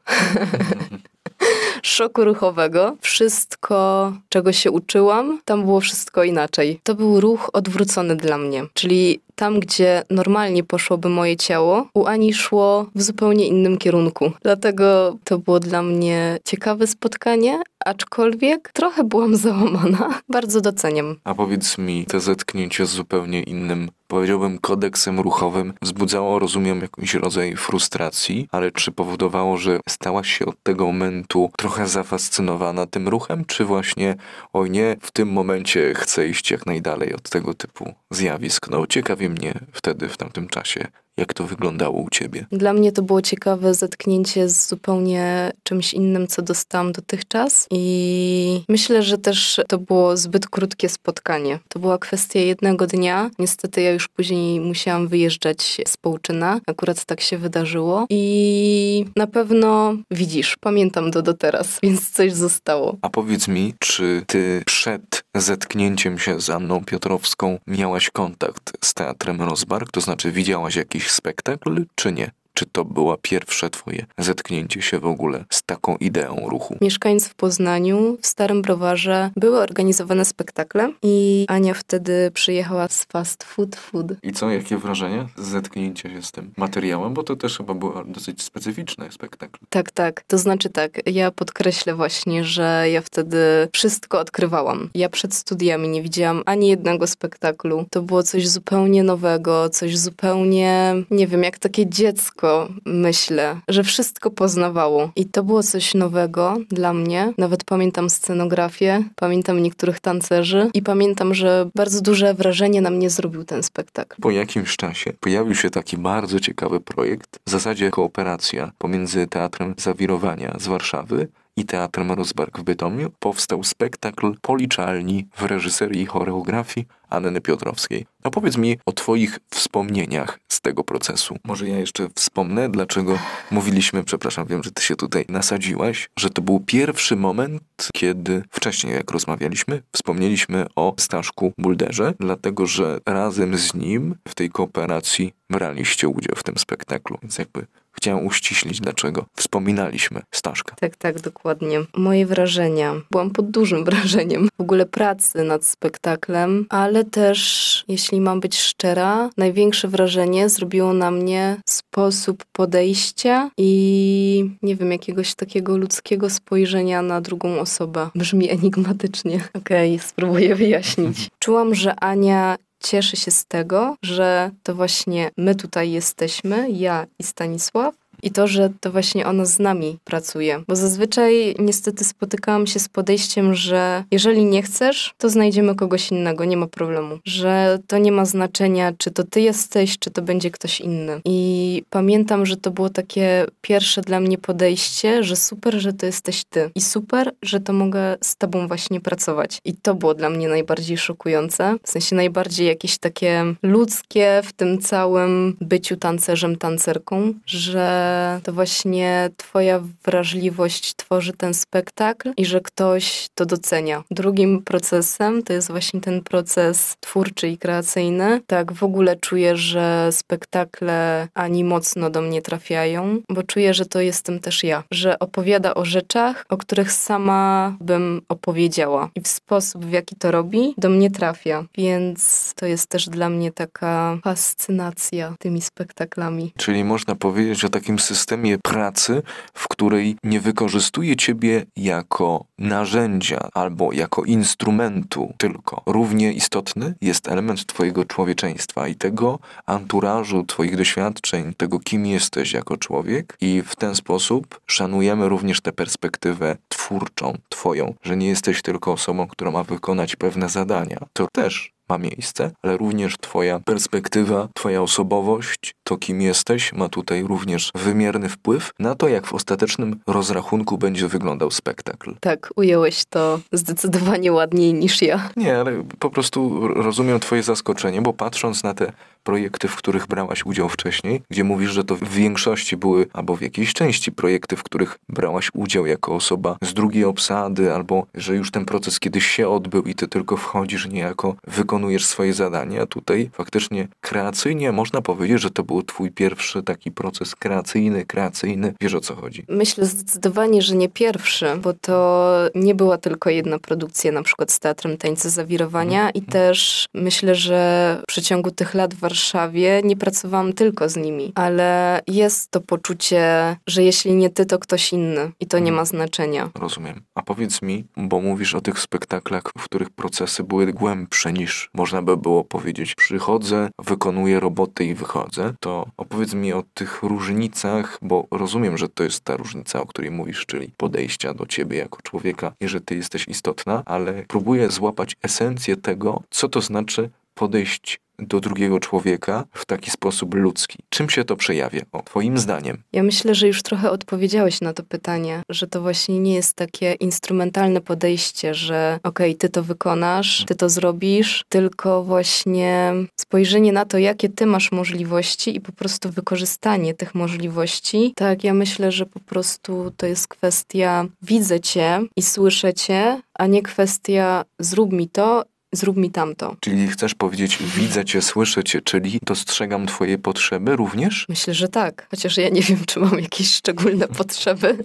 szoku ruchowego. Wszystko, czego się uczyłam, tam było wszystko inaczej. To był ruch odwrócony dla mnie, czyli tam, gdzie normalnie poszłoby moje ciało, u Ani szło w zupełnie innym kierunku. Dlatego to było dla mnie ciekawe spotkanie, aczkolwiek trochę byłam załamana. Bardzo doceniam. A powiedz mi, te zetknięcie z zupełnie innym, powiedziałbym, kodeksem ruchowym wzbudzało, rozumiem, jakiś rodzaj frustracji, ale czy powodowało, że stałaś się od tego momentu trochę zafascynowana tym ruchem, czy właśnie, oj nie, w tym momencie chcę iść jak najdalej od tego typu zjawisk? No, ciekawie mnie wtedy, w tamtym czasie, jak to wyglądało u ciebie? Dla mnie to było ciekawe zetknięcie z zupełnie czymś innym, co dostałam dotychczas i myślę, że też to było zbyt krótkie spotkanie. To była kwestia jednego dnia. Niestety ja już później musiałam wyjeżdżać z Połczyna. Akurat tak się wydarzyło i na pewno widzisz, pamiętam to do teraz, więc coś zostało. A powiedz mi, czy ty przed zetknięciem się z Anną Piotrowską miałaś kontakt z Teatrem Rozbark? To znaczy widziałaś jakiś spektakl, czy nie? Czy to było pierwsze twoje zetknięcie się w ogóle z taką ideą ruchu? Mieszkając w Poznaniu, w Starym Browarze były organizowane spektakle i Ania wtedy przyjechała z Fast Food Food. I co, jakie wrażenie zetknięcie się z tym materiałem? Bo to też chyba był dosyć specyficzny spektakl. Tak, tak. To znaczy tak, ja podkreślę właśnie, że ja wtedy wszystko odkrywałam. Ja przed studiami nie widziałam ani jednego spektaklu. To było coś zupełnie nowego, coś zupełnie, nie wiem, jak takie dziecko myślę, że wszystko poznawało. I to było coś nowego dla mnie. Nawet pamiętam scenografię, pamiętam niektórych tancerzy i pamiętam, że bardzo duże wrażenie na mnie zrobił ten spektakl. Po jakimś czasie pojawił się taki bardzo ciekawy projekt, w zasadzie kooperacja pomiędzy Teatrem Zawirowania z Warszawy i Teatrem Rozbark w Bytomiu powstał spektakl Policzalni w reżyserii i choreografii Anny Piotrowskiej. Opowiedz mi o Twoich wspomnieniach z tego procesu. Może ja jeszcze wspomnę, dlaczego mówiliśmy, przepraszam, wiem, że Ty się tutaj nasadziłaś, że to był pierwszy moment, kiedy wcześniej, jak rozmawialiśmy, wspomnieliśmy o Staszku Bulderze, dlatego że razem z nim w tej kooperacji braliście udział w tym spektaklu. Więc jakby chciałem uściślić, dlaczego wspominaliśmy Staszka. Tak, tak, dokładnie. Moje wrażenia. Byłam pod dużym wrażeniem w ogóle pracy nad spektaklem, ale też, jeśli mam być szczera, największe wrażenie zrobiło na mnie sposób podejścia i nie wiem, jakiegoś takiego ludzkiego spojrzenia na drugą osobę. Brzmi enigmatycznie. Okej, okay, spróbuję wyjaśnić. Czułam, że Ania cieszy się z tego, że to właśnie my tutaj jesteśmy, ja i Stanisław, i to, że to właśnie ona z nami pracuje. Bo zazwyczaj niestety spotykałam się z podejściem, że jeżeli nie chcesz, to znajdziemy kogoś innego, nie ma problemu. Że to nie ma znaczenia, czy to ty jesteś, czy to będzie ktoś inny. I pamiętam, że to było takie pierwsze dla mnie podejście, że super, że to jesteś ty. I super, że to mogę z tobą właśnie pracować. I to było dla mnie najbardziej szokujące. W sensie najbardziej jakieś takie ludzkie w tym całym byciu tancerzem, tancerką, że to właśnie twoja wrażliwość tworzy ten spektakl i że ktoś to docenia. Drugim procesem to jest właśnie ten proces twórczy i kreacyjny. Tak, w ogóle czuję, że spektakle ani mocno do mnie trafiają, bo czuję, że to jestem też ja, że opowiada o rzeczach, o których sama bym opowiedziała. I w sposób, w jaki to robi, do mnie trafia. Więc to jest też dla mnie taka fascynacja tymi spektaklami. Czyli można powiedzieć o takim systemie pracy, w której nie wykorzystuje ciebie jako narzędzia albo jako instrumentu tylko. Równie istotny jest element twojego człowieczeństwa i tego anturażu, twoich doświadczeń, tego kim jesteś jako człowiek i w ten sposób szanujemy również tę perspektywę twórczą, twoją, że nie jesteś tylko osobą, która ma wykonać pewne zadania. To też ma miejsce, ale również Twoja perspektywa, Twoja osobowość, to kim jesteś, ma tutaj również wymierny wpływ na to, jak w ostatecznym rozrachunku będzie wyglądał spektakl. Tak, ująłeś to zdecydowanie ładniej niż ja. Nie, ale po prostu rozumiem Twoje zaskoczenie, bo patrząc na te projekty, w których brałaś udział wcześniej, gdzie mówisz, że to w większości były, albo w jakiejś części projekty, w których brałaś udział jako osoba z drugiej obsady, albo że już ten proces kiedyś się odbył i ty tylko wchodzisz niejako, wykonujesz swoje zadania. A tutaj faktycznie kreacyjnie można powiedzieć, że to był twój pierwszy taki proces kreacyjny, kreacyjny. Wiesz o co chodzi? Myślę zdecydowanie, że nie pierwszy, bo to nie była tylko jedna produkcja, na przykład z Teatrem Tańce Zawirowania mm. i też myślę, że w przeciągu tych lat w Warszawie nie pracowałam tylko z nimi, ale jest to poczucie, że jeśli nie ty, to ktoś inny i to nie mhm. ma znaczenia. Rozumiem. A powiedz mi, bo mówisz o tych spektaklach, w których procesy były głębsze niż można by było powiedzieć. Przychodzę, wykonuję roboty i wychodzę. To opowiedz mi o tych różnicach, bo rozumiem, że to jest ta różnica, o której mówisz, czyli podejścia do ciebie jako człowieka i że ty jesteś istotna, ale próbuję złapać esencję tego, co to znaczy podejść do drugiego człowieka w taki sposób ludzki. Czym się to przejawia, o, Twoim zdaniem? Ja myślę, że już trochę odpowiedziałeś na to pytanie, że to właśnie nie jest takie instrumentalne podejście, że okej, okay, ty to wykonasz, ty to zrobisz, tylko właśnie spojrzenie na to, jakie ty masz możliwości i po prostu wykorzystanie tych możliwości. Tak, ja myślę, że po prostu to jest kwestia widzę cię i słyszę cię, a nie kwestia zrób mi to zrób mi tamto. Czyli chcesz powiedzieć, widzę cię, słyszę cię, czyli dostrzegam twoje potrzeby również? Myślę, że tak. Chociaż ja nie wiem, czy mam jakieś szczególne potrzeby.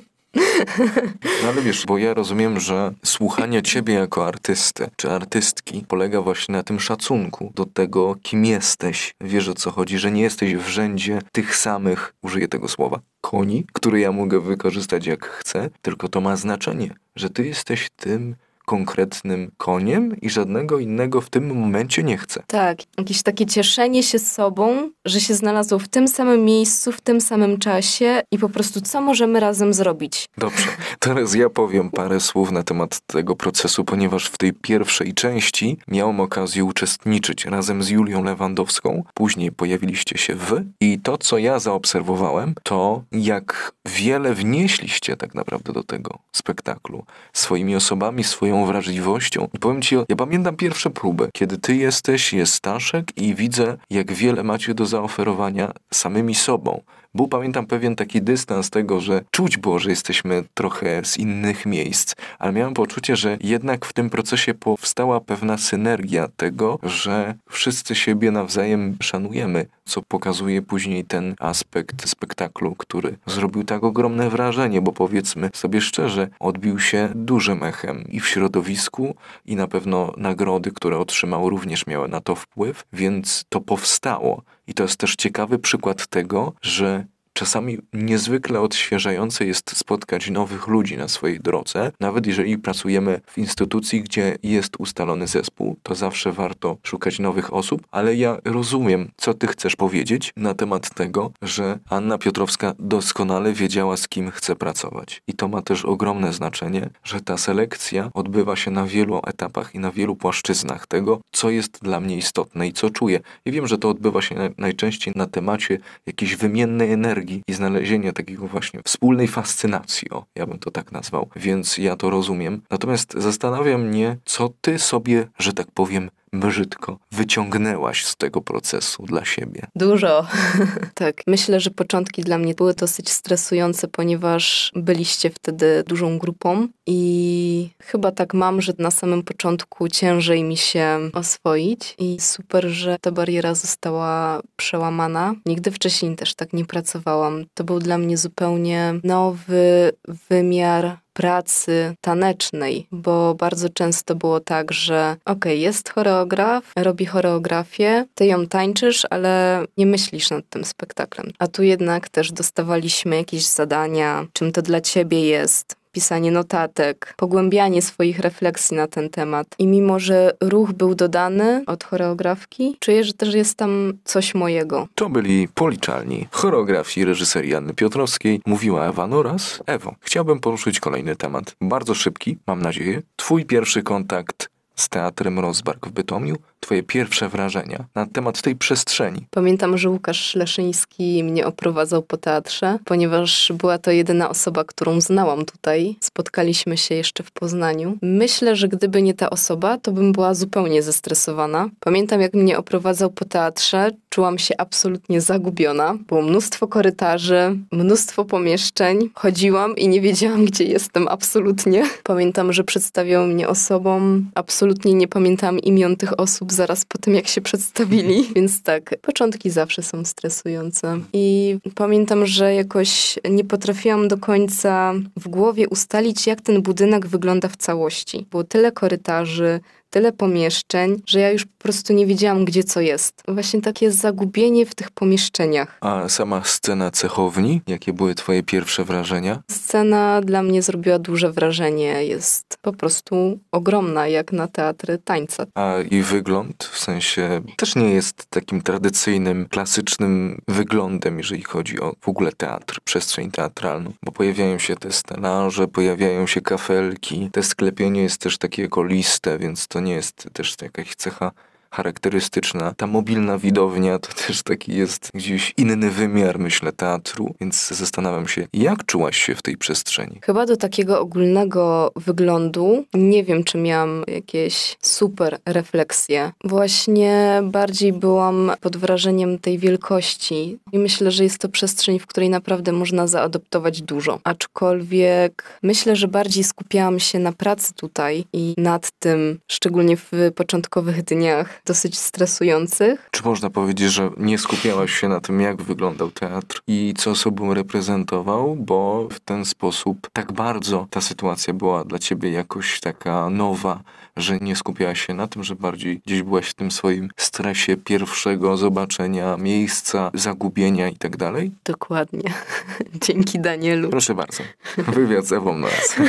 No ale wiesz, bo ja rozumiem, że słuchanie ciebie jako artysty czy artystki polega właśnie na tym szacunku do tego, kim jesteś. Wiesz o co chodzi, że nie jesteś w rzędzie tych samych, użyję tego słowa, koni, które ja mogę wykorzystać jak chcę, tylko to ma znaczenie, że ty jesteś tym, konkretnym koniem i żadnego innego w tym momencie nie chce. Tak, jakieś takie cieszenie się sobą, że się znalazło w tym samym miejscu, w tym samym czasie i po prostu co możemy razem zrobić. Dobrze, teraz ja powiem parę słów na temat tego procesu, ponieważ w tej pierwszej części miałem okazję uczestniczyć razem z Julią Lewandowską. Później pojawiliście się wy i to, co ja zaobserwowałem, to jak wiele wnieśliście tak naprawdę do tego spektaklu swoimi osobami, wrażliwością. I powiem ci, ja pamiętam pierwsze próby, kiedy ty jesteś, jest Staszek i widzę, jak wiele macie do zaoferowania samymi sobą. Był, pamiętam, pewien taki dystans tego, że czuć było, że jesteśmy trochę z innych miejsc, ale miałem poczucie, że jednak w tym procesie powstała pewna synergia tego, że wszyscy siebie nawzajem szanujemy, co pokazuje później ten aspekt spektaklu, który zrobił tak ogromne wrażenie, bo powiedzmy sobie szczerze, odbił się dużym echem i w środowisku, i na pewno nagrody, które otrzymał, również miały na to wpływ, więc to powstało. I to jest też ciekawy przykład tego, że czasami niezwykle odświeżające jest spotkać nowych ludzi na swojej drodze. Nawet jeżeli pracujemy w instytucji, gdzie jest ustalony zespół, to zawsze warto szukać nowych osób, ale ja rozumiem, co ty chcesz powiedzieć na temat tego, że Anna Piotrowska doskonale wiedziała, z kim chce pracować. I to ma też ogromne znaczenie, że ta selekcja odbywa się na wielu etapach i na wielu płaszczyznach tego, co jest dla mnie istotne i co czuję. I wiem, że to odbywa się najczęściej na temacie jakiejś wymiennej energii i znalezienia takiego właśnie wspólnej fascynacji, o, ja bym to tak nazwał, więc ja to rozumiem. Natomiast zastanawia mnie, co ty sobie, że tak powiem, brzydko wyciągnęłaś z tego procesu dla siebie? Dużo. tak. Myślę, że początki dla mnie były dosyć stresujące, ponieważ byliście wtedy dużą grupą i chyba tak mam, że na samym początku ciężej mi się oswoić i super, że ta bariera została przełamana. Nigdy wcześniej też tak nie pracowałam. To był dla mnie zupełnie nowy wymiar pracy tanecznej, bo bardzo często było tak, że okay, jest choreograf, robi choreografię, ty ją tańczysz, ale nie myślisz nad tym spektaklem. A tu jednak też dostawaliśmy jakieś zadania, czym to dla ciebie jest, pisanie notatek, pogłębianie swoich refleksji na ten temat. I mimo, że ruch był dodany od choreografki, czuję, że też jest tam coś mojego. To byli policzalni choreografii reżyserii Anny Piotrowskiej. Mówiła Ewa Noras. Ewo, chciałbym poruszyć kolejny temat. Bardzo szybki, mam nadzieję. Twój pierwszy kontakt z Teatrem Rozbark w Bytomiu, twoje pierwsze wrażenia na temat tej przestrzeni? Pamiętam, że Łukasz Leszyński mnie oprowadzał po teatrze, ponieważ była to jedyna osoba, którą znałam tutaj. Spotkaliśmy się jeszcze w Poznaniu. Myślę, że gdyby nie ta osoba, to bym była zupełnie zestresowana. Pamiętam, jak mnie oprowadzał po teatrze, czułam się absolutnie zagubiona. Było mnóstwo korytarzy, mnóstwo pomieszczeń. Chodziłam i nie wiedziałam, gdzie jestem absolutnie. Pamiętam, że przedstawiał mnie osobom absolutnie nie pamiętam imion tych osób zaraz po tym, jak się przedstawili, więc tak, początki zawsze są stresujące. I pamiętam, że jakoś nie potrafiłam do końca w głowie ustalić, jak ten budynek wygląda w całości. Było tyle korytarzy, tyle pomieszczeń, że ja już po prostu nie wiedziałam, gdzie co jest. Właśnie takie zagubienie w tych pomieszczeniach. A sama scena cechowni? Jakie były twoje pierwsze wrażenia? Scena dla mnie zrobiła duże wrażenie. Jest po prostu ogromna, jak na teatry tańca. A i wygląd? W sensie też nie jest takim tradycyjnym, klasycznym wyglądem, jeżeli chodzi o w ogóle teatr, przestrzeń teatralną. Bo pojawiają się te scenarze, pojawiają się kafelki. Te sklepienie jest też takie koliste, więc to to nie jest też jakaś cecha charakterystyczna. Ta mobilna widownia to też taki jest gdzieś inny wymiar, myślę, teatru, więc zastanawiam się, jak czułaś się w tej przestrzeni? Chyba do takiego ogólnego wyglądu nie wiem, czy miałam jakieś super refleksje. Właśnie bardziej byłam pod wrażeniem tej wielkości i myślę, że jest to przestrzeń, w której naprawdę można zaadoptować dużo. Aczkolwiek myślę, że bardziej skupiałam się na pracy tutaj i nad tym, szczególnie w początkowych dniach, dosyć stresujących. Czy można powiedzieć, że nie skupiałaś się na tym, jak wyglądał teatr i co sobą reprezentował, bo w ten sposób tak bardzo ta sytuacja była dla ciebie jakoś taka nowa, że nie skupiałaś się na tym, że bardziej gdzieś byłaś w tym swoim stresie pierwszego zobaczenia miejsca, zagubienia i tak dalej? Dokładnie. Dzięki Danielu. Proszę bardzo. Wywiad z Ewą.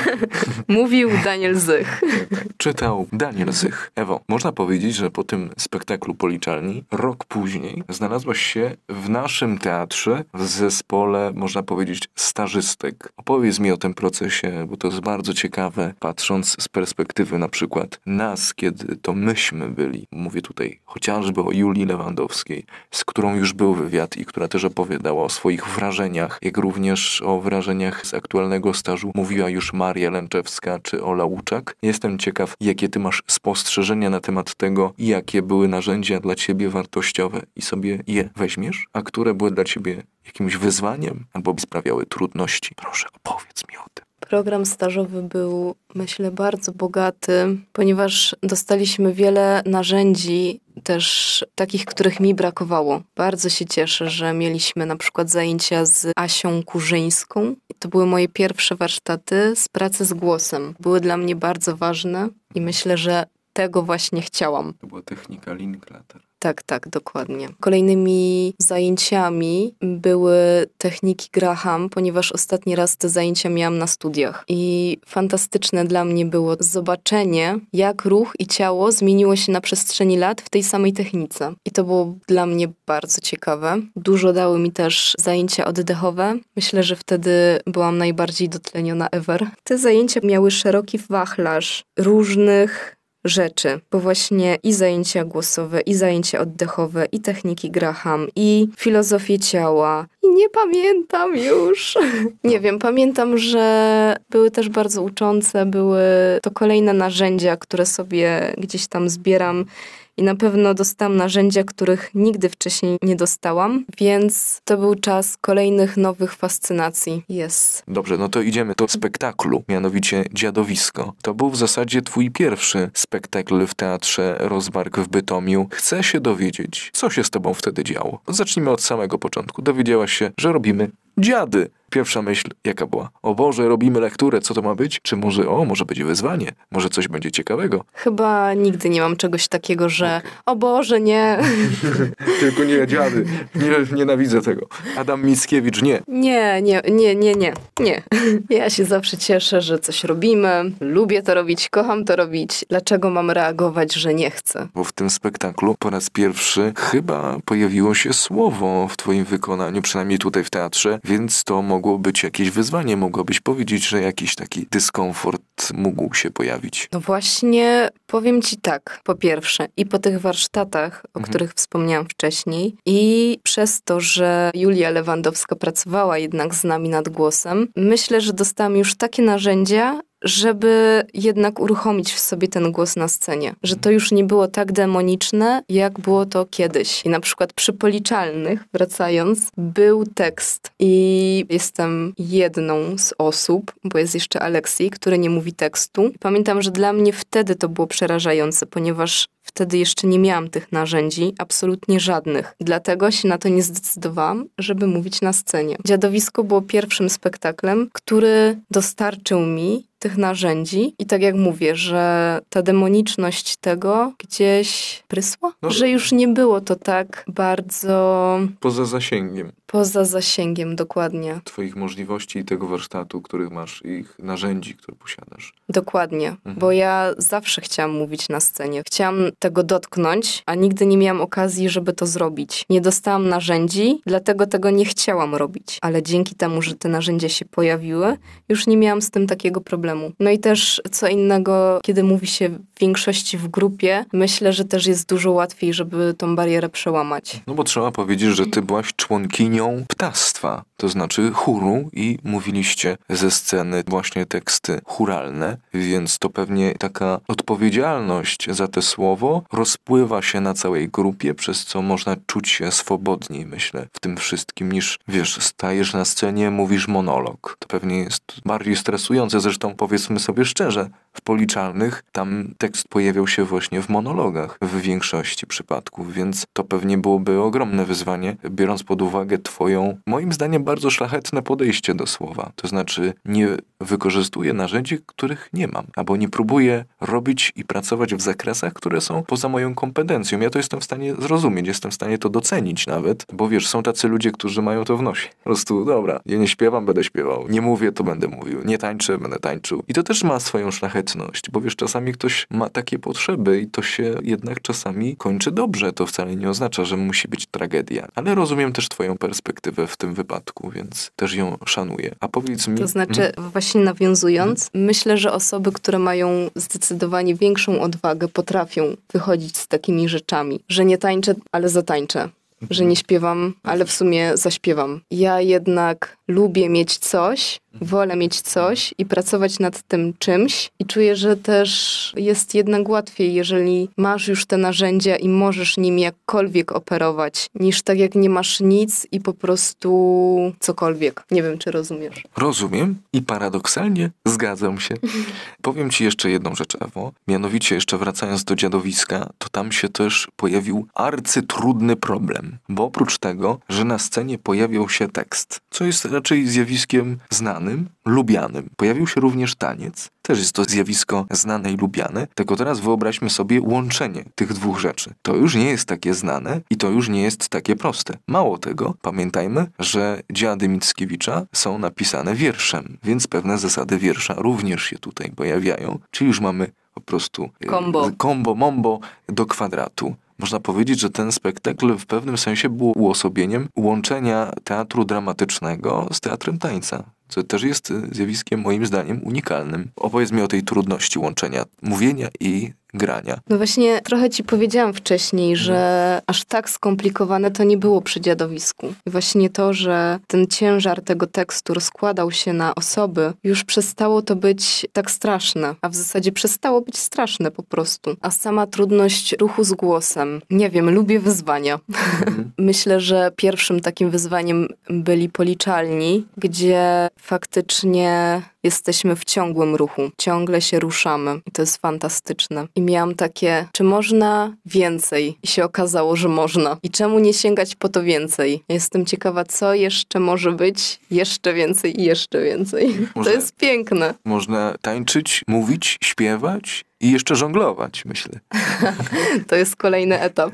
Mówił Daniel Zych. Czytał Daniel Zych. Ewo, można powiedzieć, że po tym spektaklu Policzalni rok później znalazłaś się w naszym teatrze w zespole, można powiedzieć, stażystek. Opowiedz mi o tym procesie, bo to jest bardzo ciekawe, patrząc z perspektywy na przykład nas, kiedy to myśmy byli. Mówię tutaj chociażby o Julii Lewandowskiej, z którą już był wywiad i która też opowiadała o swoich wrażeniach, jak również o wrażeniach z aktualnego stażu mówiła już Maria Lęczewska czy Ola Łuczak. Jestem ciekaw, jakie ty masz spostrzeżenia na temat tego, jakie były narzędzia dla ciebie wartościowe i sobie je weźmiesz, a które były dla ciebie jakimś wyzwaniem albo sprawiały trudności. Proszę, opowiedz mi o tym. Program stażowy był, myślę, bardzo bogaty, ponieważ dostaliśmy wiele narzędzi, też takich, których mi brakowało. Bardzo się cieszę, że mieliśmy na przykład zajęcia z Asią Kurzyńską. To były moje pierwsze warsztaty z pracy z głosem. Były dla mnie bardzo ważne i myślę, że tego właśnie chciałam. To była technika Linklater. Tak, tak, dokładnie. Kolejnymi zajęciami były techniki Graham, ponieważ ostatni raz te zajęcia miałam na studiach. I fantastyczne dla mnie było zobaczenie, jak ruch i ciało zmieniło się na przestrzeni lat w tej samej technice. I to było dla mnie bardzo ciekawe. Dużo dały mi też zajęcia oddechowe. Myślę, że wtedy byłam najbardziej dotleniona ever. Te zajęcia miały szeroki wachlarz różnych rzeczy, bo właśnie i zajęcia głosowe, i zajęcia oddechowe, i techniki Graham, i filozofię ciała. I nie pamiętam już. nie wiem, pamiętam, że były też bardzo uczące, były to kolejne narzędzia, które sobie gdzieś tam zbieram i na pewno dostałam narzędzia, których nigdy wcześniej nie dostałam, więc to był czas kolejnych nowych fascynacji. Jest. Dobrze, no to idziemy do spektaklu, mianowicie Dziadowisko. To był w zasadzie twój pierwszy spektakl w Teatrze Rozbark w Bytomiu. Chcę się dowiedzieć, co się z tobą wtedy działo. Zacznijmy od samego początku. Dowiedziałaś się, że robimy dziady. Pierwsza myśl, jaka była? O Boże, robimy lekturę, co to ma być? Czy może, o, może będzie wyzwanie? Może coś będzie ciekawego? Chyba nigdy nie mam czegoś takiego, że okay. o Boże, nie. Tylko nie dziady. Nie, nienawidzę tego. Adam Mickiewicz, nie. Nie, nie, nie, nie, nie. Nie. Ja się zawsze cieszę, że coś robimy. Lubię to robić, kocham to robić. Dlaczego mam reagować, że nie chcę? Bo w tym spektaklu po raz pierwszy chyba pojawiło się słowo w twoim wykonaniu, przynajmniej tutaj w teatrze, więc to mogło mogło być jakieś wyzwanie, mogłabyś powiedzieć, że jakiś taki dyskomfort mógł się pojawić. No właśnie, powiem ci tak, po pierwsze, i po tych warsztatach, o mhm. których wspomniałam wcześniej, i przez to, że Julia Lewandowska pracowała jednak z nami nad głosem, myślę, że dostałam już takie narzędzia, żeby jednak uruchomić w sobie ten głos na scenie. Że to już nie było tak demoniczne, jak było to kiedyś. I na przykład przy policzalnych, wracając, był tekst. I jestem jedną z osób, bo jest jeszcze Aleksji, który nie mówi tekstu. Pamiętam, że dla mnie wtedy to było przerażające, ponieważ Wtedy jeszcze nie miałam tych narzędzi, absolutnie żadnych. Dlatego się na to nie zdecydowałam, żeby mówić na scenie. Dziadowisko było pierwszym spektaklem, który dostarczył mi tych narzędzi i tak jak mówię, że ta demoniczność tego gdzieś prysła, no, że już nie było to tak bardzo... Poza zasięgiem. Poza zasięgiem, dokładnie. Twoich możliwości i tego warsztatu, których masz, i ich narzędzi, które posiadasz. Dokładnie, mhm. bo ja zawsze chciałam mówić na scenie. Chciałam tego dotknąć, a nigdy nie miałam okazji, żeby to zrobić. Nie dostałam narzędzi, dlatego tego nie chciałam robić. Ale dzięki temu, że te narzędzia się pojawiły, już nie miałam z tym takiego problemu. No i też co innego, kiedy mówi się w większości w grupie, myślę, że też jest dużo łatwiej, żeby tą barierę przełamać. No bo trzeba powiedzieć, że ty byłaś członkinią ptactwa, to znaczy chóru i mówiliście ze sceny właśnie teksty churalne, więc to pewnie taka odpowiedzialność za te słowo rozpływa się na całej grupie, przez co można czuć się swobodniej, myślę, w tym wszystkim, niż wiesz, stajesz na scenie, mówisz monolog. To pewnie jest bardziej stresujące, zresztą powiedzmy sobie szczerze, w policzalnych tam tekst pojawiał się właśnie w monologach w większości przypadków, więc to pewnie byłoby ogromne wyzwanie, biorąc pod uwagę twoją, moim zdaniem, bardzo szlachetne podejście do słowa. To znaczy nie wykorzystuję narzędzi, których nie mam, albo nie próbuję robić i pracować w zakresach, które są poza moją kompetencją. Ja to jestem w stanie zrozumieć, jestem w stanie to docenić nawet, bo wiesz, są tacy ludzie, którzy mają to w nosie. Po prostu, dobra, ja nie śpiewam, będę śpiewał, nie mówię, to będę mówił, nie tańczę, będę tańczył. I to też ma swoją szlachetność, bo wiesz, czasami ktoś ma takie potrzeby i to się jednak czasami kończy dobrze. To wcale nie oznacza, że musi być tragedia. Ale rozumiem też twoją perspektywę w tym wypadku, więc też ją szanuję. A powiedz mi... To znaczy, hmm? właśnie nawiązując, hmm? myślę, że osoby, które mają zdecydowanie większą odwagę, potrafią wychodzić z takimi rzeczami, że nie tańczę, ale zatańczę że nie śpiewam, ale w sumie zaśpiewam. Ja jednak lubię mieć coś, wolę mieć coś i pracować nad tym czymś i czuję, że też jest jednak łatwiej, jeżeli masz już te narzędzia i możesz nimi jakkolwiek operować, niż tak jak nie masz nic i po prostu cokolwiek. Nie wiem, czy rozumiesz. Rozumiem i paradoksalnie zgadzam się. Powiem ci jeszcze jedną rzecz, Ewo. Mianowicie jeszcze wracając do dziadowiska, to tam się też pojawił arcytrudny problem, bo oprócz tego, że na scenie pojawiał się tekst, co jest raczej zjawiskiem znanym, lubianym. Pojawił się również taniec. Też jest to zjawisko znane i lubiane. Tylko teraz wyobraźmy sobie łączenie tych dwóch rzeczy. To już nie jest takie znane i to już nie jest takie proste. Mało tego, pamiętajmy, że dziady Mickiewicza są napisane wierszem, więc pewne zasady wiersza również się tutaj pojawiają. Czyli już mamy po prostu kombo, kombo mombo do kwadratu. Można powiedzieć, że ten spektakl w pewnym sensie był uosobieniem łączenia teatru dramatycznego z teatrem tańca co też jest zjawiskiem moim zdaniem unikalnym. Opowiedz mi o tej trudności łączenia mówienia i grania. No właśnie, trochę ci powiedziałam wcześniej, że mhm. aż tak skomplikowane to nie było przy dziadowisku. I właśnie to, że ten ciężar tego tekstu rozkładał się na osoby, już przestało to być tak straszne, a w zasadzie przestało być straszne po prostu. A sama trudność ruchu z głosem. Nie wiem, lubię wyzwania. Mhm. Myślę, że pierwszym takim wyzwaniem byli policzalni, gdzie faktycznie jesteśmy w ciągłym ruchu, ciągle się ruszamy i to jest fantastyczne. I miałam takie, czy można więcej? I się okazało, że można. I czemu nie sięgać po to więcej? Jestem ciekawa, co jeszcze może być jeszcze więcej i jeszcze więcej. Można, to jest piękne. Można tańczyć, mówić, śpiewać i jeszcze żonglować, myślę. to jest kolejny etap.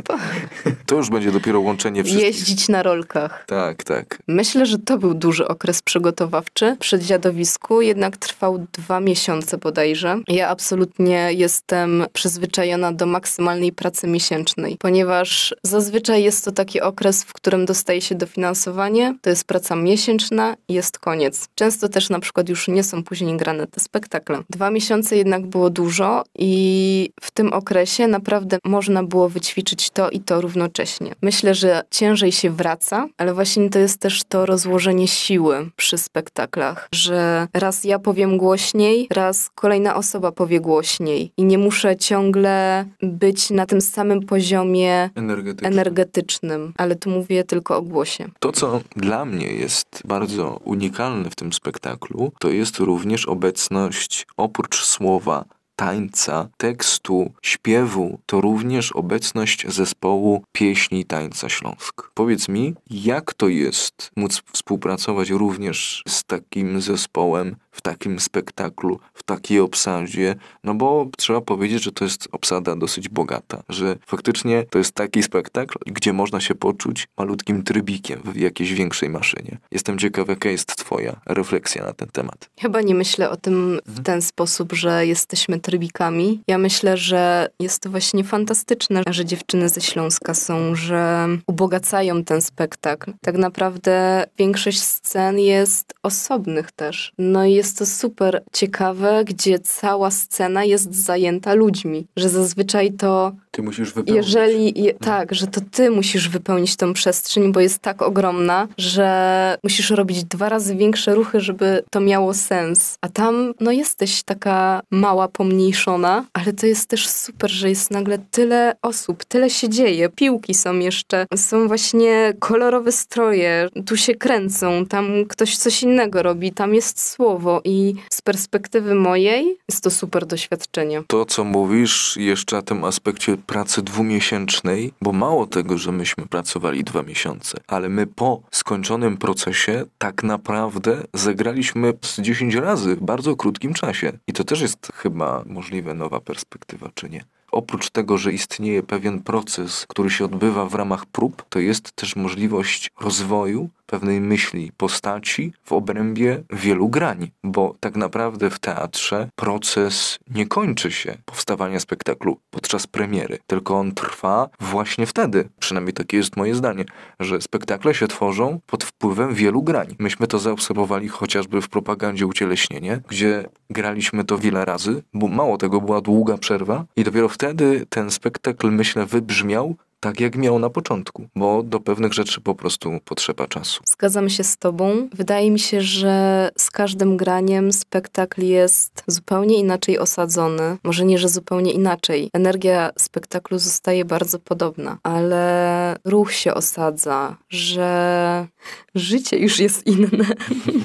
To już będzie dopiero łączenie wszystkich. Jeździć na rolkach. Tak, tak. Myślę, że to był duży okres przygotowawczy przy dziadowisku, jednak trwał dwa miesiące bodajże. Ja absolutnie jestem przyzwyczajona do maksymalnej pracy miesięcznej, ponieważ zazwyczaj jest to taki okres, w którym dostaje się dofinansowanie, to jest praca miesięczna i jest koniec. Często też na przykład już nie są później grane te spektakle. Dwa miesiące jednak było dużo i w tym okresie naprawdę można było wyćwiczyć to i to równocześnie. Myślę, że ciężej się wraca, ale właśnie to jest też to rozłożenie siły przy spektaklach, że raz ja powiem głośniej, raz kolejna osoba powie głośniej i nie muszę ciągle być na tym samym poziomie energetycznym, energetycznym ale tu mówię tylko o głosie. To, co dla mnie jest bardzo unikalne w tym spektaklu, to jest również obecność oprócz słowa tańca, tekstu, śpiewu to również obecność zespołu pieśni tańca Śląsk. Powiedz mi, jak to jest móc współpracować również z takim zespołem w takim spektaklu, w takiej obsadzie, no bo trzeba powiedzieć, że to jest obsada dosyć bogata, że faktycznie to jest taki spektakl, gdzie można się poczuć malutkim trybikiem w jakiejś większej maszynie. Jestem ciekaw, jaka jest twoja refleksja na ten temat. Chyba nie myślę o tym w ten sposób, że jesteśmy trybikami. Ja myślę, że jest to właśnie fantastyczne, że dziewczyny ze Śląska są, że ubogacają ten spektakl. Tak naprawdę większość scen jest osobnych też. No i jest to super ciekawe, gdzie cała scena jest zajęta ludźmi, że zazwyczaj to ty musisz wypełnić. Jeżeli, je, tak, że to ty musisz wypełnić tą przestrzeń, bo jest tak ogromna, że musisz robić dwa razy większe ruchy, żeby to miało sens. A tam, no jesteś taka mała, pomniejszona, ale to jest też super, że jest nagle tyle osób, tyle się dzieje. Piłki są jeszcze, są właśnie kolorowe stroje, tu się kręcą, tam ktoś coś innego robi, tam jest słowo i z perspektywy mojej jest to super doświadczenie. To, co mówisz jeszcze o tym aspekcie pracy dwumiesięcznej, bo mało tego, że myśmy pracowali dwa miesiące, ale my po skończonym procesie tak naprawdę zagraliśmy z 10 razy w bardzo krótkim czasie. I to też jest chyba możliwe nowa perspektywa, czy nie? Oprócz tego, że istnieje pewien proces, który się odbywa w ramach prób, to jest też możliwość rozwoju pewnej myśli, postaci w obrębie wielu grań, bo tak naprawdę w teatrze proces nie kończy się powstawania spektaklu podczas premiery, tylko on trwa właśnie wtedy, przynajmniej takie jest moje zdanie, że spektakle się tworzą pod wpływem wielu grań. Myśmy to zaobserwowali chociażby w propagandzie ucieleśnienie, gdzie graliśmy to wiele razy, bo mało tego była długa przerwa i dopiero wtedy ten spektakl, myślę, wybrzmiał tak, jak miał na początku, bo do pewnych rzeczy po prostu potrzeba czasu. Zgadzam się z Tobą. Wydaje mi się, że z każdym graniem spektakl jest zupełnie inaczej osadzony. Może nie, że zupełnie inaczej. Energia spektaklu zostaje bardzo podobna, ale ruch się osadza, że życie już jest inne.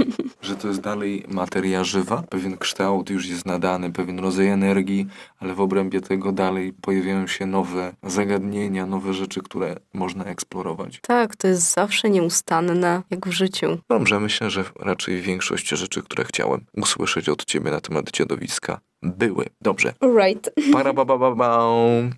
że to jest dalej materia żywa, pewien kształt już jest nadany, pewien rodzaj energii, ale w obrębie tego dalej pojawiają się nowe zagadnienia, nowe nowe rzeczy, które można eksplorować. Tak, to jest zawsze nieustanne, jak w życiu. Dobrze, myślę, że raczej większość rzeczy, które chciałem usłyszeć od ciebie na temat dziadowiska, były. Dobrze. Right. Parabababa.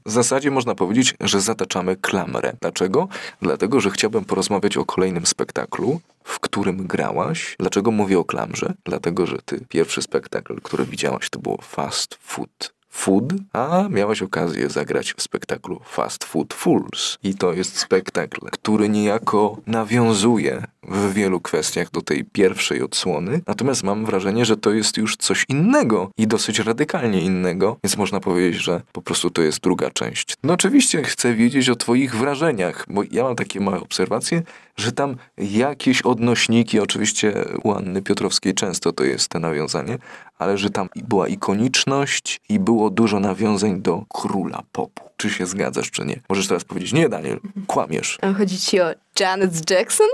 W zasadzie można powiedzieć, że zataczamy klamrę. Dlaczego? Dlatego, że chciałbym porozmawiać o kolejnym spektaklu, w którym grałaś. Dlaczego mówię o klamrze? Dlatego, że ty pierwszy spektakl, który widziałaś, to było Fast Food Food, a miałaś okazję zagrać w spektaklu Fast Food Fools. I to jest spektakl, który niejako nawiązuje w wielu kwestiach do tej pierwszej odsłony. Natomiast mam wrażenie, że to jest już coś innego i dosyć radykalnie innego, więc można powiedzieć, że po prostu to jest druga część. No oczywiście chcę wiedzieć o Twoich wrażeniach, bo ja mam takie małe obserwacje, że tam jakieś odnośniki, oczywiście u Anny Piotrowskiej często to jest te nawiązanie, ale że tam była ikoniczność i było dużo nawiązań do króla popu. Czy się zgadzasz, czy nie? Możesz teraz powiedzieć, nie Daniel, kłamiesz. A chodzi ci o Janet Jackson?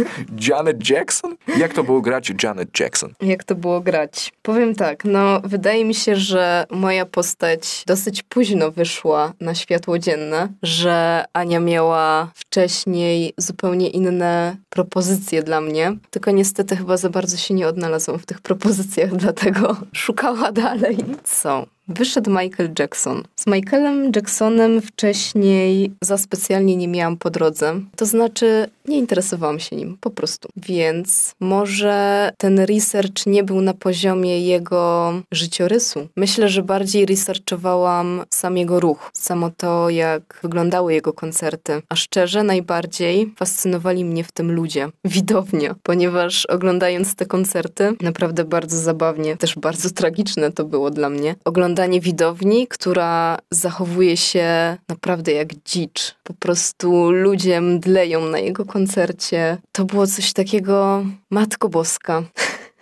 Janet Jackson? Jak to było grać Janet Jackson? Jak to było grać? Powiem tak, no wydaje mi się, że moja postać dosyć późno wyszła na światło dzienne, że Ania miała wcześniej zupełnie inne propozycje dla mnie, tylko niestety chyba za bardzo się nie odnalazłam w tych propozycjach, dlatego szukała dalej. Co? Wyszedł Michael Jackson. Z Michaelem Jacksonem wcześniej za specjalnie nie miałam po drodze. To znaczy, nie interesowałam się nim, po prostu. Więc może ten research nie był na poziomie jego życiorysu. Myślę, że bardziej researchowałam sam jego ruch, samo to, jak wyglądały jego koncerty. A szczerze, najbardziej fascynowali mnie w tym ludzie, widownia, ponieważ oglądając te koncerty, naprawdę bardzo zabawnie, też bardzo tragiczne to było dla mnie. Oglądanie widowni, która zachowuje się naprawdę jak dzicz. Po prostu ludzie mdleją na jego koncercie. To było coś takiego, Matko Boska.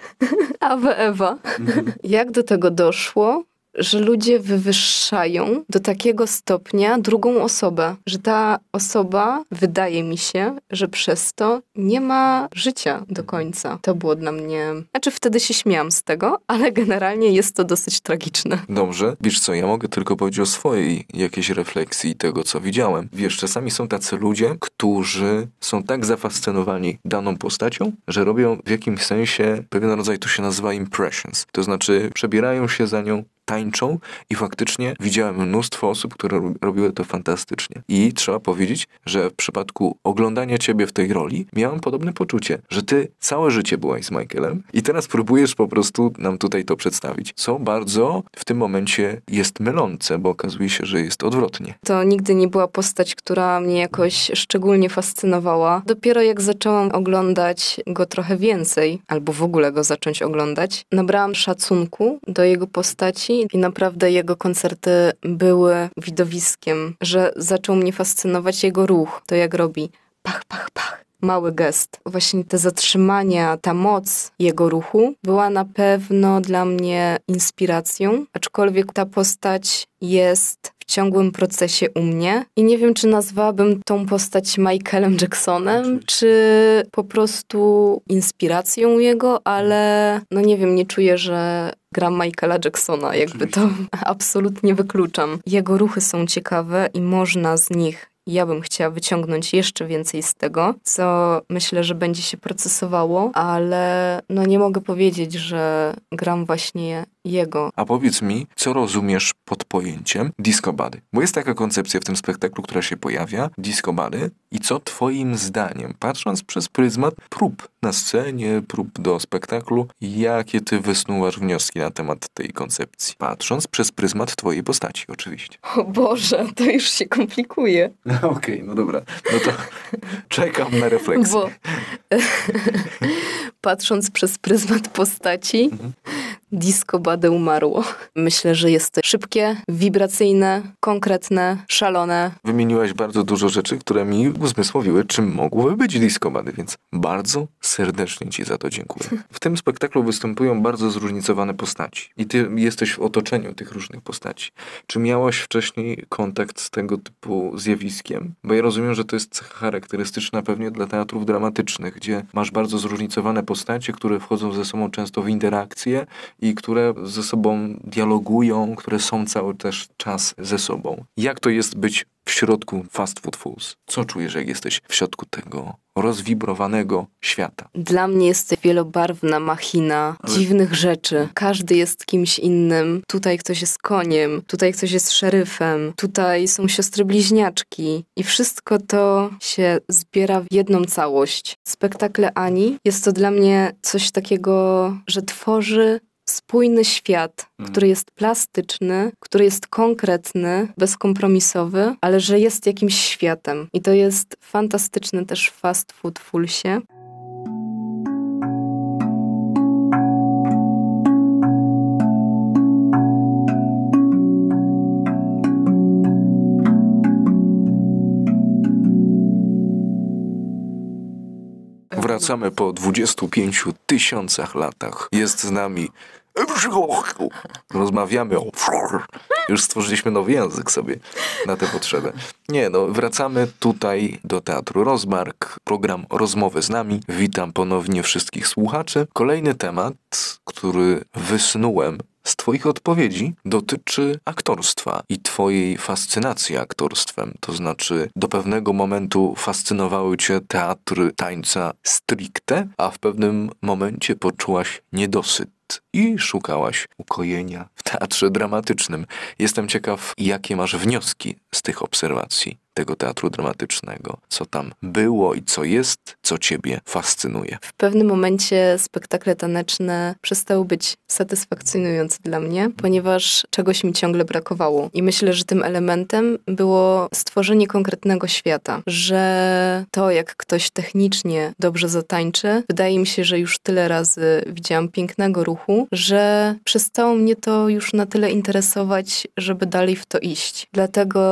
Awe Ewa. Mhm. Jak do tego doszło? Że ludzie wywyższają do takiego stopnia drugą osobę, że ta osoba, wydaje mi się, że przez to nie ma życia do końca. To było dla mnie. Znaczy, wtedy się śmiałam z tego, ale generalnie jest to dosyć tragiczne. Dobrze. Wiesz co, ja mogę tylko powiedzieć o swojej jakiejś refleksji tego, co widziałem. Wiesz, czasami są tacy ludzie, którzy są tak zafascynowani daną postacią, że robią w jakimś sensie pewien rodzaj, to się nazywa impressions. To znaczy, przebierają się za nią, tańczą i faktycznie widziałem mnóstwo osób, które robiły to fantastycznie. I trzeba powiedzieć, że w przypadku oglądania ciebie w tej roli miałem podobne poczucie, że ty całe życie byłaś z Michaelem i teraz próbujesz po prostu nam tutaj to przedstawić. Co bardzo w tym momencie jest mylące, bo okazuje się, że jest odwrotnie. To nigdy nie była postać, która mnie jakoś szczególnie fascynowała. Dopiero jak zaczęłam oglądać go trochę więcej, albo w ogóle go zacząć oglądać, nabrałam szacunku do jego postaci i naprawdę jego koncerty były widowiskiem, że zaczął mnie fascynować jego ruch, to jak robi pach, pach, pach. Mały gest. Właśnie te zatrzymania, ta moc jego ruchu była na pewno dla mnie inspiracją, aczkolwiek ta postać jest w ciągłym procesie u mnie. I nie wiem, czy nazwałabym tą postać Michaelem Jacksonem, czy po prostu inspiracją jego, ale no nie wiem, nie czuję, że gram Michaela Jacksona, jakby to absolutnie wykluczam. Jego ruchy są ciekawe i można z nich ja bym chciała wyciągnąć jeszcze więcej z tego, co myślę, że będzie się procesowało, ale no nie mogę powiedzieć, że gram właśnie jego. A powiedz mi, co rozumiesz pod pojęciem disco body? Bo jest taka koncepcja w tym spektaklu, która się pojawia, disco body. I co twoim zdaniem, patrząc przez pryzmat prób na scenie, prób do spektaklu, jakie ty wysnuwasz wnioski na temat tej koncepcji? Patrząc przez pryzmat twojej postaci, oczywiście. O Boże, to już się komplikuje. Okej, okay, no dobra. No to czekam na refleksję. Bo patrząc przez pryzmat postaci, mhm. Disco bade umarło. Myślę, że jest szybkie, wibracyjne, konkretne, szalone. Wymieniłaś bardzo dużo rzeczy, które mi uzmysłowiły, czym mogłyby być disco bady, więc bardzo serdecznie Ci za to dziękuję. W tym spektaklu występują bardzo zróżnicowane postaci i Ty jesteś w otoczeniu tych różnych postaci. Czy miałaś wcześniej kontakt z tego typu zjawiskiem? Bo ja rozumiem, że to jest cecha charakterystyczna pewnie dla teatrów dramatycznych, gdzie masz bardzo zróżnicowane postacie, które wchodzą ze sobą często w interakcje i które ze sobą dialogują, które są cały też czas ze sobą. Jak to jest być w środku Fast Food Foods? Co czujesz, jak jesteś w środku tego rozwibrowanego świata? Dla mnie jest to wielobarwna machina Ale... dziwnych rzeczy. Każdy jest kimś innym. Tutaj ktoś jest koniem, tutaj ktoś jest szeryfem, tutaj są siostry bliźniaczki i wszystko to się zbiera w jedną całość. Spektakle Ani jest to dla mnie coś takiego, że tworzy spójny świat, mhm. który jest plastyczny, który jest konkretny, bezkompromisowy, ale że jest jakimś światem. I to jest fantastyczne też w Fast Food Fulsie. Wracamy po 25 tysiącach latach. Jest z nami Rozmawiamy o... Już stworzyliśmy nowy język sobie na tę potrzebę. Nie, no wracamy tutaj do Teatru Rozmark, program Rozmowy z nami. Witam ponownie wszystkich słuchaczy. Kolejny temat, który wysnułem z Twoich odpowiedzi dotyczy aktorstwa i Twojej fascynacji aktorstwem. To znaczy, do pewnego momentu fascynowały Cię teatry tańca stricte, a w pewnym momencie poczułaś niedosyt i szukałaś ukojenia w teatrze dramatycznym. Jestem ciekaw, jakie masz wnioski z tych obserwacji tego teatru dramatycznego, co tam było i co jest, co ciebie fascynuje. W pewnym momencie spektakle taneczne przestały być satysfakcjonujące dla mnie, ponieważ czegoś mi ciągle brakowało. I myślę, że tym elementem było stworzenie konkretnego świata, że to, jak ktoś technicznie dobrze zatańczy, wydaje mi się, że już tyle razy widziałam pięknego ruchu, że przestało mnie to już na tyle interesować, żeby dalej w to iść. Dlatego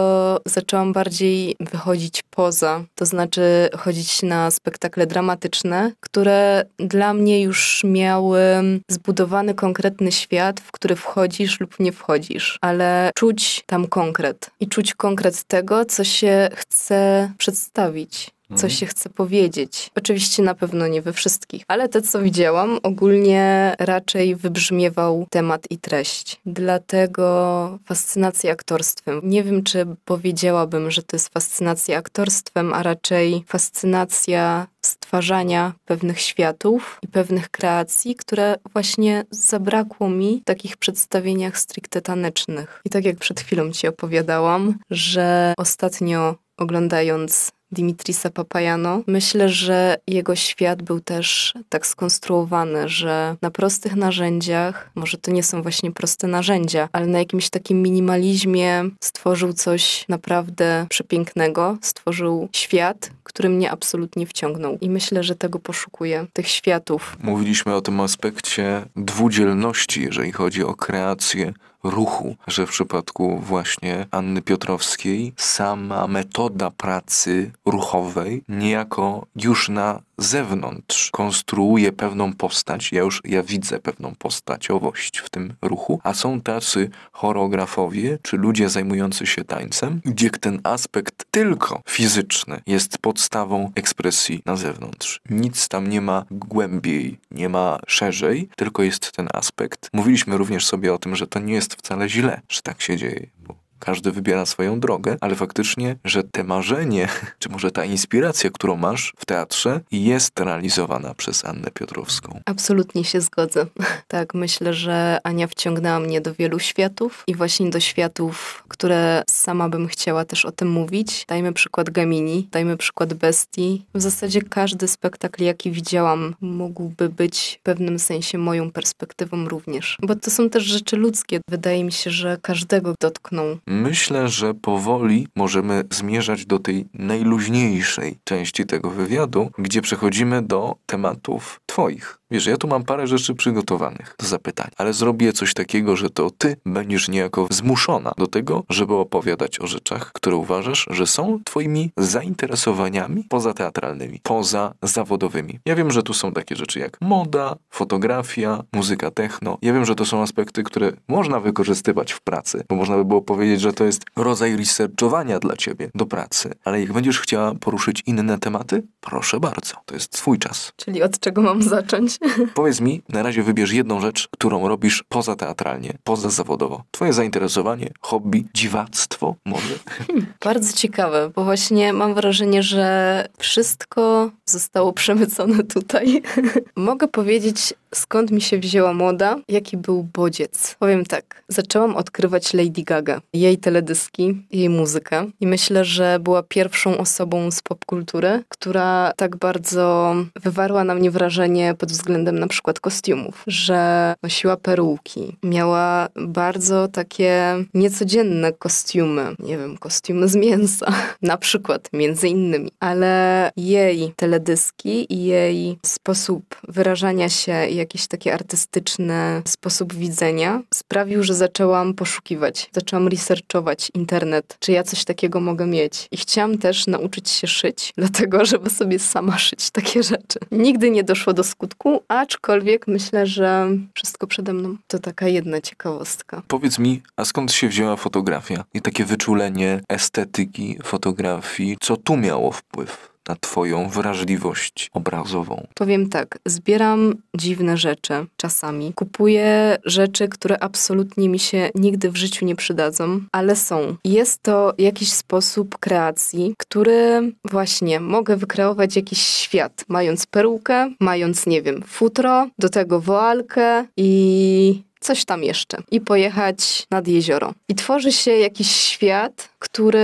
zaczęłam bardziej wychodzić poza, to znaczy chodzić na spektakle dramatyczne, które dla mnie już miały zbudowany konkretny świat, w który wchodzisz lub nie wchodzisz, ale czuć tam konkret i czuć konkret tego, co się chce przedstawić co mhm. się chce powiedzieć. Oczywiście na pewno nie we wszystkich, ale te, co widziałam, ogólnie raczej wybrzmiewał temat i treść. Dlatego fascynacja aktorstwem. Nie wiem, czy powiedziałabym, że to jest fascynacja aktorstwem, a raczej fascynacja stwarzania pewnych światów i pewnych kreacji, które właśnie zabrakło mi w takich przedstawieniach stricte tanecznych. I tak jak przed chwilą ci opowiadałam, że ostatnio oglądając Dimitrisa Papajano. Myślę, że jego świat był też tak skonstruowany, że na prostych narzędziach, może to nie są właśnie proste narzędzia, ale na jakimś takim minimalizmie stworzył coś naprawdę przepięknego, stworzył świat, który mnie absolutnie wciągnął. I myślę, że tego poszukuję, tych światów. Mówiliśmy o tym aspekcie dwudzielności, jeżeli chodzi o kreację ruchu, że w przypadku właśnie Anny Piotrowskiej sama metoda pracy ruchowej niejako już na zewnątrz konstruuje pewną postać. Ja już ja widzę pewną postaciowość w tym ruchu, a są tacy choreografowie czy ludzie zajmujący się tańcem, gdzie ten aspekt tylko fizyczny jest podstawą ekspresji na zewnątrz. Nic tam nie ma głębiej, nie ma szerzej, tylko jest ten aspekt. Mówiliśmy również sobie o tym, że to nie jest wcale źle, że tak się dzieje, bo każdy wybiera swoją drogę, ale faktycznie, że te marzenie, czy może ta inspiracja, którą masz w teatrze, jest realizowana przez Annę Piotrowską. Absolutnie się zgodzę. Tak, myślę, że Ania wciągnęła mnie do wielu światów i właśnie do światów, które sama bym chciała też o tym mówić. Dajmy przykład Gamini, dajmy przykład Bestii. W zasadzie każdy spektakl, jaki widziałam, mógłby być w pewnym sensie moją perspektywą również. Bo to są też rzeczy ludzkie. Wydaje mi się, że każdego dotkną. Myślę, że powoli możemy zmierzać do tej najluźniejszej części tego wywiadu, gdzie przechodzimy do tematów Twoich. Wiesz, ja tu mam parę rzeczy przygotowanych do zapytań, ale zrobię coś takiego, że to ty będziesz niejako zmuszona do tego, żeby opowiadać o rzeczach, które uważasz, że są twoimi zainteresowaniami pozateatralnymi, poza zawodowymi. Ja wiem, że tu są takie rzeczy jak moda, fotografia, muzyka techno. Ja wiem, że to są aspekty, które można wykorzystywać w pracy, bo można by było powiedzieć, że to jest rodzaj researchowania dla ciebie do pracy. Ale jak będziesz chciała poruszyć inne tematy, proszę bardzo, to jest swój czas. Czyli od czego mam zacząć? Powiedz mi, na razie wybierz jedną rzecz, którą robisz poza teatralnie, poza zawodowo. Twoje zainteresowanie, hobby, dziwactwo może? Bardzo ciekawe, bo właśnie mam wrażenie, że wszystko zostało przemycone tutaj. Mogę powiedzieć, skąd mi się wzięła moda, jaki był bodziec. Powiem tak, zaczęłam odkrywać Lady Gaga, jej teledyski, jej muzykę i myślę, że była pierwszą osobą z popkultury, która tak bardzo wywarła na mnie wrażenie pod względem na przykład kostiumów, że nosiła peruki, miała bardzo takie niecodzienne kostiumy, nie wiem, kostiumy z mięsa, na przykład, między innymi, ale jej teledyski i jej sposób wyrażania się jakiś taki artystyczny sposób widzenia sprawił, że zaczęłam poszukiwać, zaczęłam researchować internet, czy ja coś takiego mogę mieć. I chciałam też nauczyć się szyć, dlatego żeby sobie sama szyć takie rzeczy. Nigdy nie doszło do skutku, aczkolwiek myślę, że wszystko przede mną. To taka jedna ciekawostka. Powiedz mi, a skąd się wzięła fotografia i takie wyczulenie estetyki fotografii? Co tu miało wpływ? Na Twoją wrażliwość obrazową? Powiem tak, zbieram dziwne rzeczy czasami. Kupuję rzeczy, które absolutnie mi się nigdy w życiu nie przydadzą, ale są. Jest to jakiś sposób kreacji, który właśnie mogę wykreować jakiś świat, mając perukę, mając, nie wiem, futro, do tego woalkę i coś tam jeszcze i pojechać nad jezioro. I tworzy się jakiś świat, który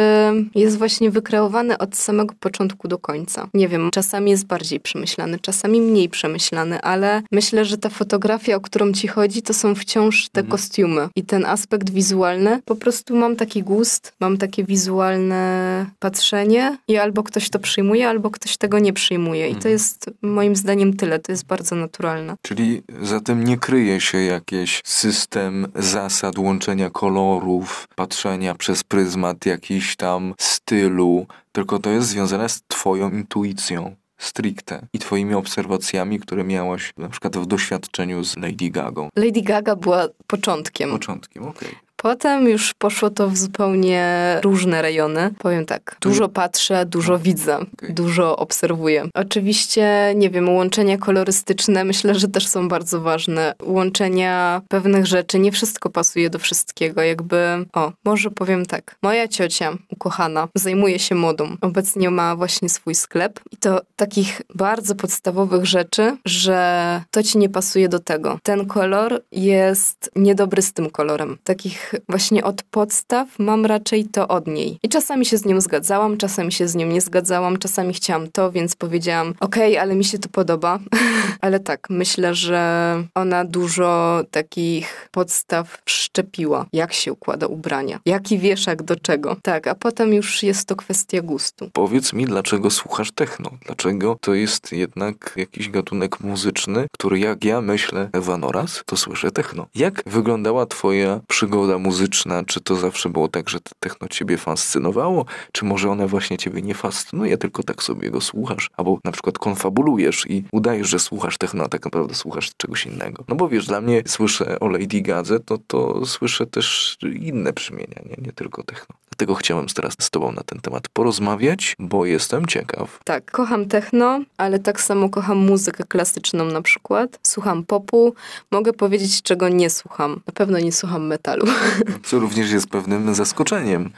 jest właśnie wykreowany od samego początku do końca. Nie wiem, czasami jest bardziej przemyślany, czasami mniej przemyślany, ale myślę, że ta fotografia, o którą ci chodzi, to są wciąż te mhm. kostiumy i ten aspekt wizualny. Po prostu mam taki gust, mam takie wizualne patrzenie i albo ktoś to przyjmuje, albo ktoś tego nie przyjmuje. I to mhm. jest moim zdaniem tyle, to jest bardzo naturalne. Czyli zatem nie kryje się jakieś system zasad łączenia kolorów, patrzenia przez pryzmat jakiś tam stylu, tylko to jest związane z Twoją intuicją stricte i twoimi obserwacjami, które miałaś na przykład w doświadczeniu z Lady Gagą. Lady Gaga była początkiem. Początkiem, okej. Okay. Potem już poszło to w zupełnie różne rejony. Powiem tak, dużo patrzę, dużo widzę, okay. dużo obserwuję. Oczywiście, nie wiem, łączenia kolorystyczne myślę, że też są bardzo ważne. Łączenia pewnych rzeczy, nie wszystko pasuje do wszystkiego. Jakby, o, może powiem tak, moja ciocia, ukochana, zajmuje się modą. Obecnie ma właśnie swój sklep i to takich bardzo podstawowych rzeczy, że to ci nie pasuje do tego. Ten kolor jest niedobry z tym kolorem. Takich właśnie od podstaw mam raczej to od niej. I czasami się z nią zgadzałam, czasami się z nią nie zgadzałam, czasami chciałam to, więc powiedziałam, okej, okay, ale mi się to podoba. ale tak, myślę, że ona dużo takich podstaw wszczepiła. Jak się układa ubrania, jaki wieszak do czego. Tak, a potem już jest to kwestia gustu. Powiedz mi, dlaczego słuchasz techno? Dlaczego to jest jednak jakiś gatunek muzyczny, który jak ja myślę Evanoras, to słyszę techno. Jak wyglądała twoja przygoda muzyczna, czy to zawsze było tak, że techno ciebie fascynowało, czy może one właśnie ciebie nie fascynuje, tylko tak sobie go słuchasz, albo na przykład konfabulujesz i udajesz, że słuchasz techno, a tak naprawdę słuchasz czegoś innego. No bo wiesz, dla mnie słyszę o Lady Gadze, to, to słyszę też inne brzmienia, nie, nie tylko techno. Dlatego chciałem teraz z tobą na ten temat porozmawiać, bo jestem ciekaw. Tak, kocham techno, ale tak samo kocham muzykę klasyczną na przykład. Słucham popu. Mogę powiedzieć, czego nie słucham. Na pewno nie słucham metalu. Co również jest pewnym zaskoczeniem.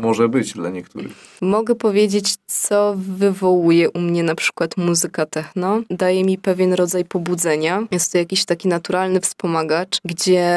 Może być dla niektórych. Mogę powiedzieć, co wywołuje u mnie na przykład muzyka techno. Daje mi pewien rodzaj pobudzenia. Jest to jakiś taki naturalny wspomagacz, gdzie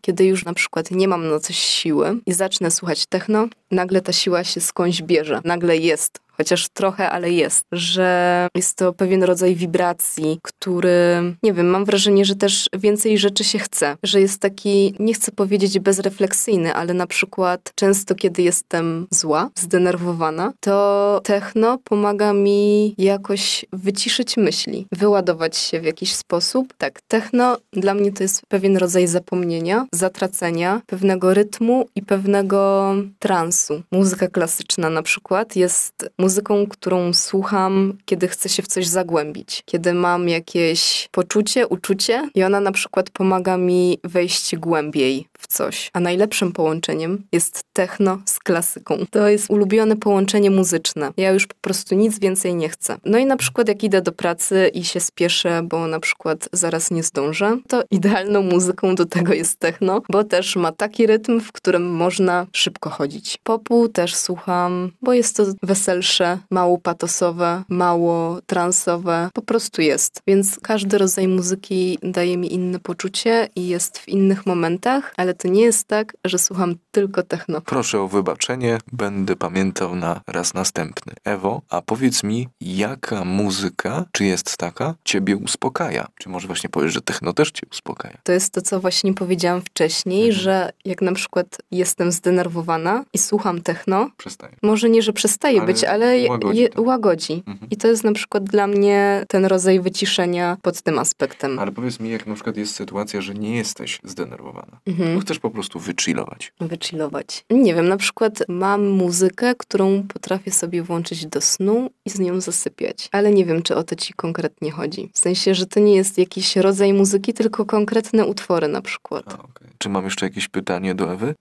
kiedy już na przykład nie mam na coś siły i zacznę słuchać techno, nagle ta siła się skądś bierze. Nagle jest chociaż trochę, ale jest, że jest to pewien rodzaj wibracji, który, nie wiem, mam wrażenie, że też więcej rzeczy się chce, że jest taki, nie chcę powiedzieć bezrefleksyjny, ale na przykład często, kiedy jestem zła, zdenerwowana, to techno pomaga mi jakoś wyciszyć myśli, wyładować się w jakiś sposób. Tak, techno dla mnie to jest pewien rodzaj zapomnienia, zatracenia, pewnego rytmu i pewnego transu. Muzyka klasyczna na przykład jest muzyką, którą słucham, kiedy chcę się w coś zagłębić, kiedy mam jakieś poczucie, uczucie i ona na przykład pomaga mi wejść głębiej coś. A najlepszym połączeniem jest techno z klasyką. To jest ulubione połączenie muzyczne. Ja już po prostu nic więcej nie chcę. No i na przykład jak idę do pracy i się spieszę, bo na przykład zaraz nie zdążę, to idealną muzyką do tego jest techno, bo też ma taki rytm, w którym można szybko chodzić. Popu też słucham, bo jest to weselsze, mało patosowe, mało transowe, po prostu jest. Więc każdy rodzaj muzyki daje mi inne poczucie i jest w innych momentach, ale to nie jest tak, że słucham tylko techno. Proszę o wybaczenie, będę pamiętał na raz następny. Ewo, a powiedz mi, jaka muzyka, czy jest taka, ciebie uspokaja? Czy może właśnie powiesz, że techno też cię uspokaja? To jest to, co właśnie powiedziałam wcześniej, mhm. że jak na przykład jestem zdenerwowana i słucham techno, przestaje. może nie, że przestaje ale być, ale łagodzi. Je, łagodzi. Mhm. I to jest na przykład dla mnie ten rodzaj wyciszenia pod tym aspektem. Ale powiedz mi, jak na przykład jest sytuacja, że nie jesteś zdenerwowana. Mhm. Chcesz po prostu wychillować. Wychillować. Nie wiem, na przykład mam muzykę, którą potrafię sobie włączyć do snu i z nią zasypiać. Ale nie wiem, czy o to ci konkretnie chodzi. W sensie, że to nie jest jakiś rodzaj muzyki, tylko konkretne utwory na przykład. A, okay. Czy mam jeszcze jakieś pytanie do Ewy?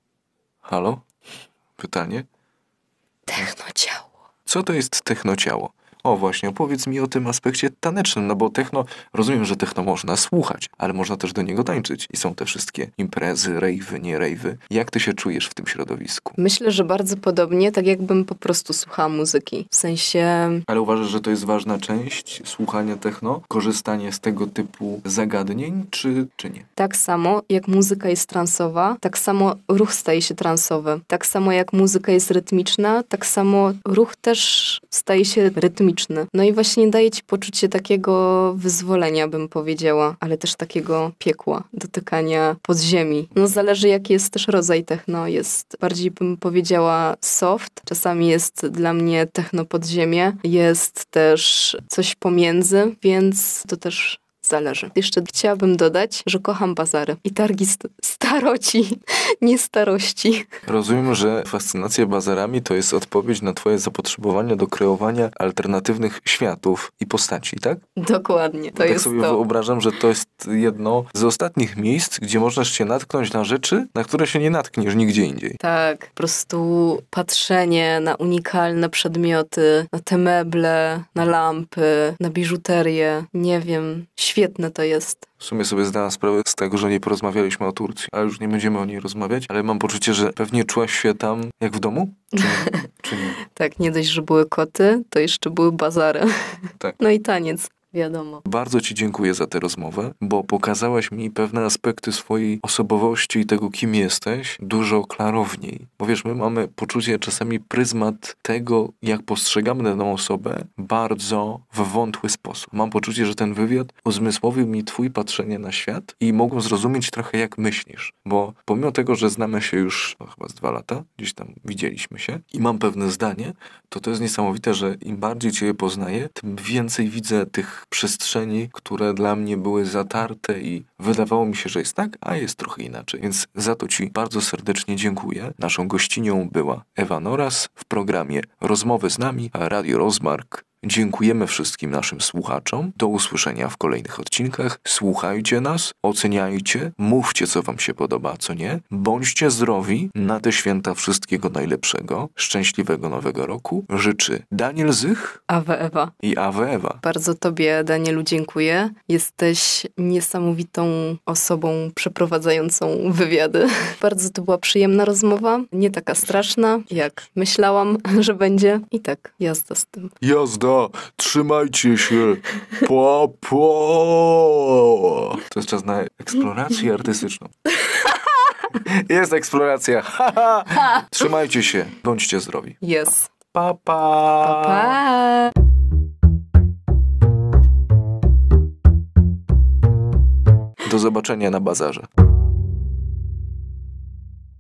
Halo? Pytanie? Technociało. Co to jest technociało? O właśnie, opowiedz mi o tym aspekcie tanecznym, no bo techno, rozumiem, że techno można słuchać, ale można też do niego tańczyć. I są te wszystkie imprezy, rejwy, nie rejwy. Jak ty się czujesz w tym środowisku? Myślę, że bardzo podobnie, tak jakbym po prostu słuchała muzyki. W sensie... Ale uważasz, że to jest ważna część słuchania techno? Korzystanie z tego typu zagadnień, czy, czy nie? Tak samo jak muzyka jest transowa, tak samo ruch staje się transowy. Tak samo jak muzyka jest rytmiczna, tak samo ruch też staje się rytmiczny no i właśnie daje ci poczucie takiego wyzwolenia, bym powiedziała, ale też takiego piekła, dotykania podziemi. No zależy jaki jest też rodzaj techno. Jest bardziej bym powiedziała soft, czasami jest dla mnie techno podziemie, jest też coś pomiędzy, więc to też zależy. Jeszcze chciałabym dodać, że kocham bazary i targi st staroci, nie starości. Rozumiem, że fascynacja bazarami to jest odpowiedź na twoje zapotrzebowanie do kreowania alternatywnych światów i postaci, tak? Dokładnie, to tak jest sobie to. wyobrażam, że to jest jedno z ostatnich miejsc, gdzie możesz się natknąć na rzeczy, na które się nie natkniesz nigdzie indziej. Tak, po prostu patrzenie na unikalne przedmioty, na te meble, na lampy, na biżuterię, nie wiem, Świetne to jest. W sumie sobie zdałam sprawę z tego, że nie porozmawialiśmy o Turcji, ale już nie będziemy o niej rozmawiać, ale mam poczucie, że pewnie czułaś się tam jak w domu? Czy nie? Czy nie? tak, nie dość, że były koty, to jeszcze były bazary. Tak. No i taniec wiadomo. Bardzo Ci dziękuję za tę rozmowę, bo pokazałaś mi pewne aspekty swojej osobowości i tego, kim jesteś, dużo klarowniej. Bo wiesz, my mamy poczucie czasami pryzmat tego, jak postrzegamy daną osobę, bardzo w wątły sposób. Mam poczucie, że ten wywiad uzmysłowił mi Twój patrzenie na świat i mogłem zrozumieć trochę, jak myślisz. Bo pomimo tego, że znamy się już no, chyba z dwa lata, gdzieś tam widzieliśmy się i mam pewne zdanie, to to jest niesamowite, że im bardziej Cię poznaję, tym więcej widzę tych przestrzeni, które dla mnie były zatarte i wydawało mi się, że jest tak, a jest trochę inaczej. Więc za to Ci bardzo serdecznie dziękuję. Naszą gościnią była Ewa Noras w programie Rozmowy z nami, Radio Rozmark. Dziękujemy wszystkim naszym słuchaczom. Do usłyszenia w kolejnych odcinkach. Słuchajcie nas, oceniajcie, mówcie, co Wam się podoba, co nie. Bądźcie zdrowi. Na te święta wszystkiego najlepszego. Szczęśliwego nowego roku. Życzy Daniel Zych. Awe Ewa. I Awe Ewa. Bardzo Tobie, Danielu, dziękuję. Jesteś niesamowitą osobą przeprowadzającą wywiady. Bardzo to była przyjemna rozmowa. Nie taka straszna, jak myślałam, że będzie. I tak, jazda z tym. Jazda! Trzymajcie się. Po, po. To jest czas na eksplorację artystyczną. Jest eksploracja. Trzymajcie się. Bądźcie zdrowi. Jest. Pa, pa. pa, pa. Do zobaczenia na bazarze.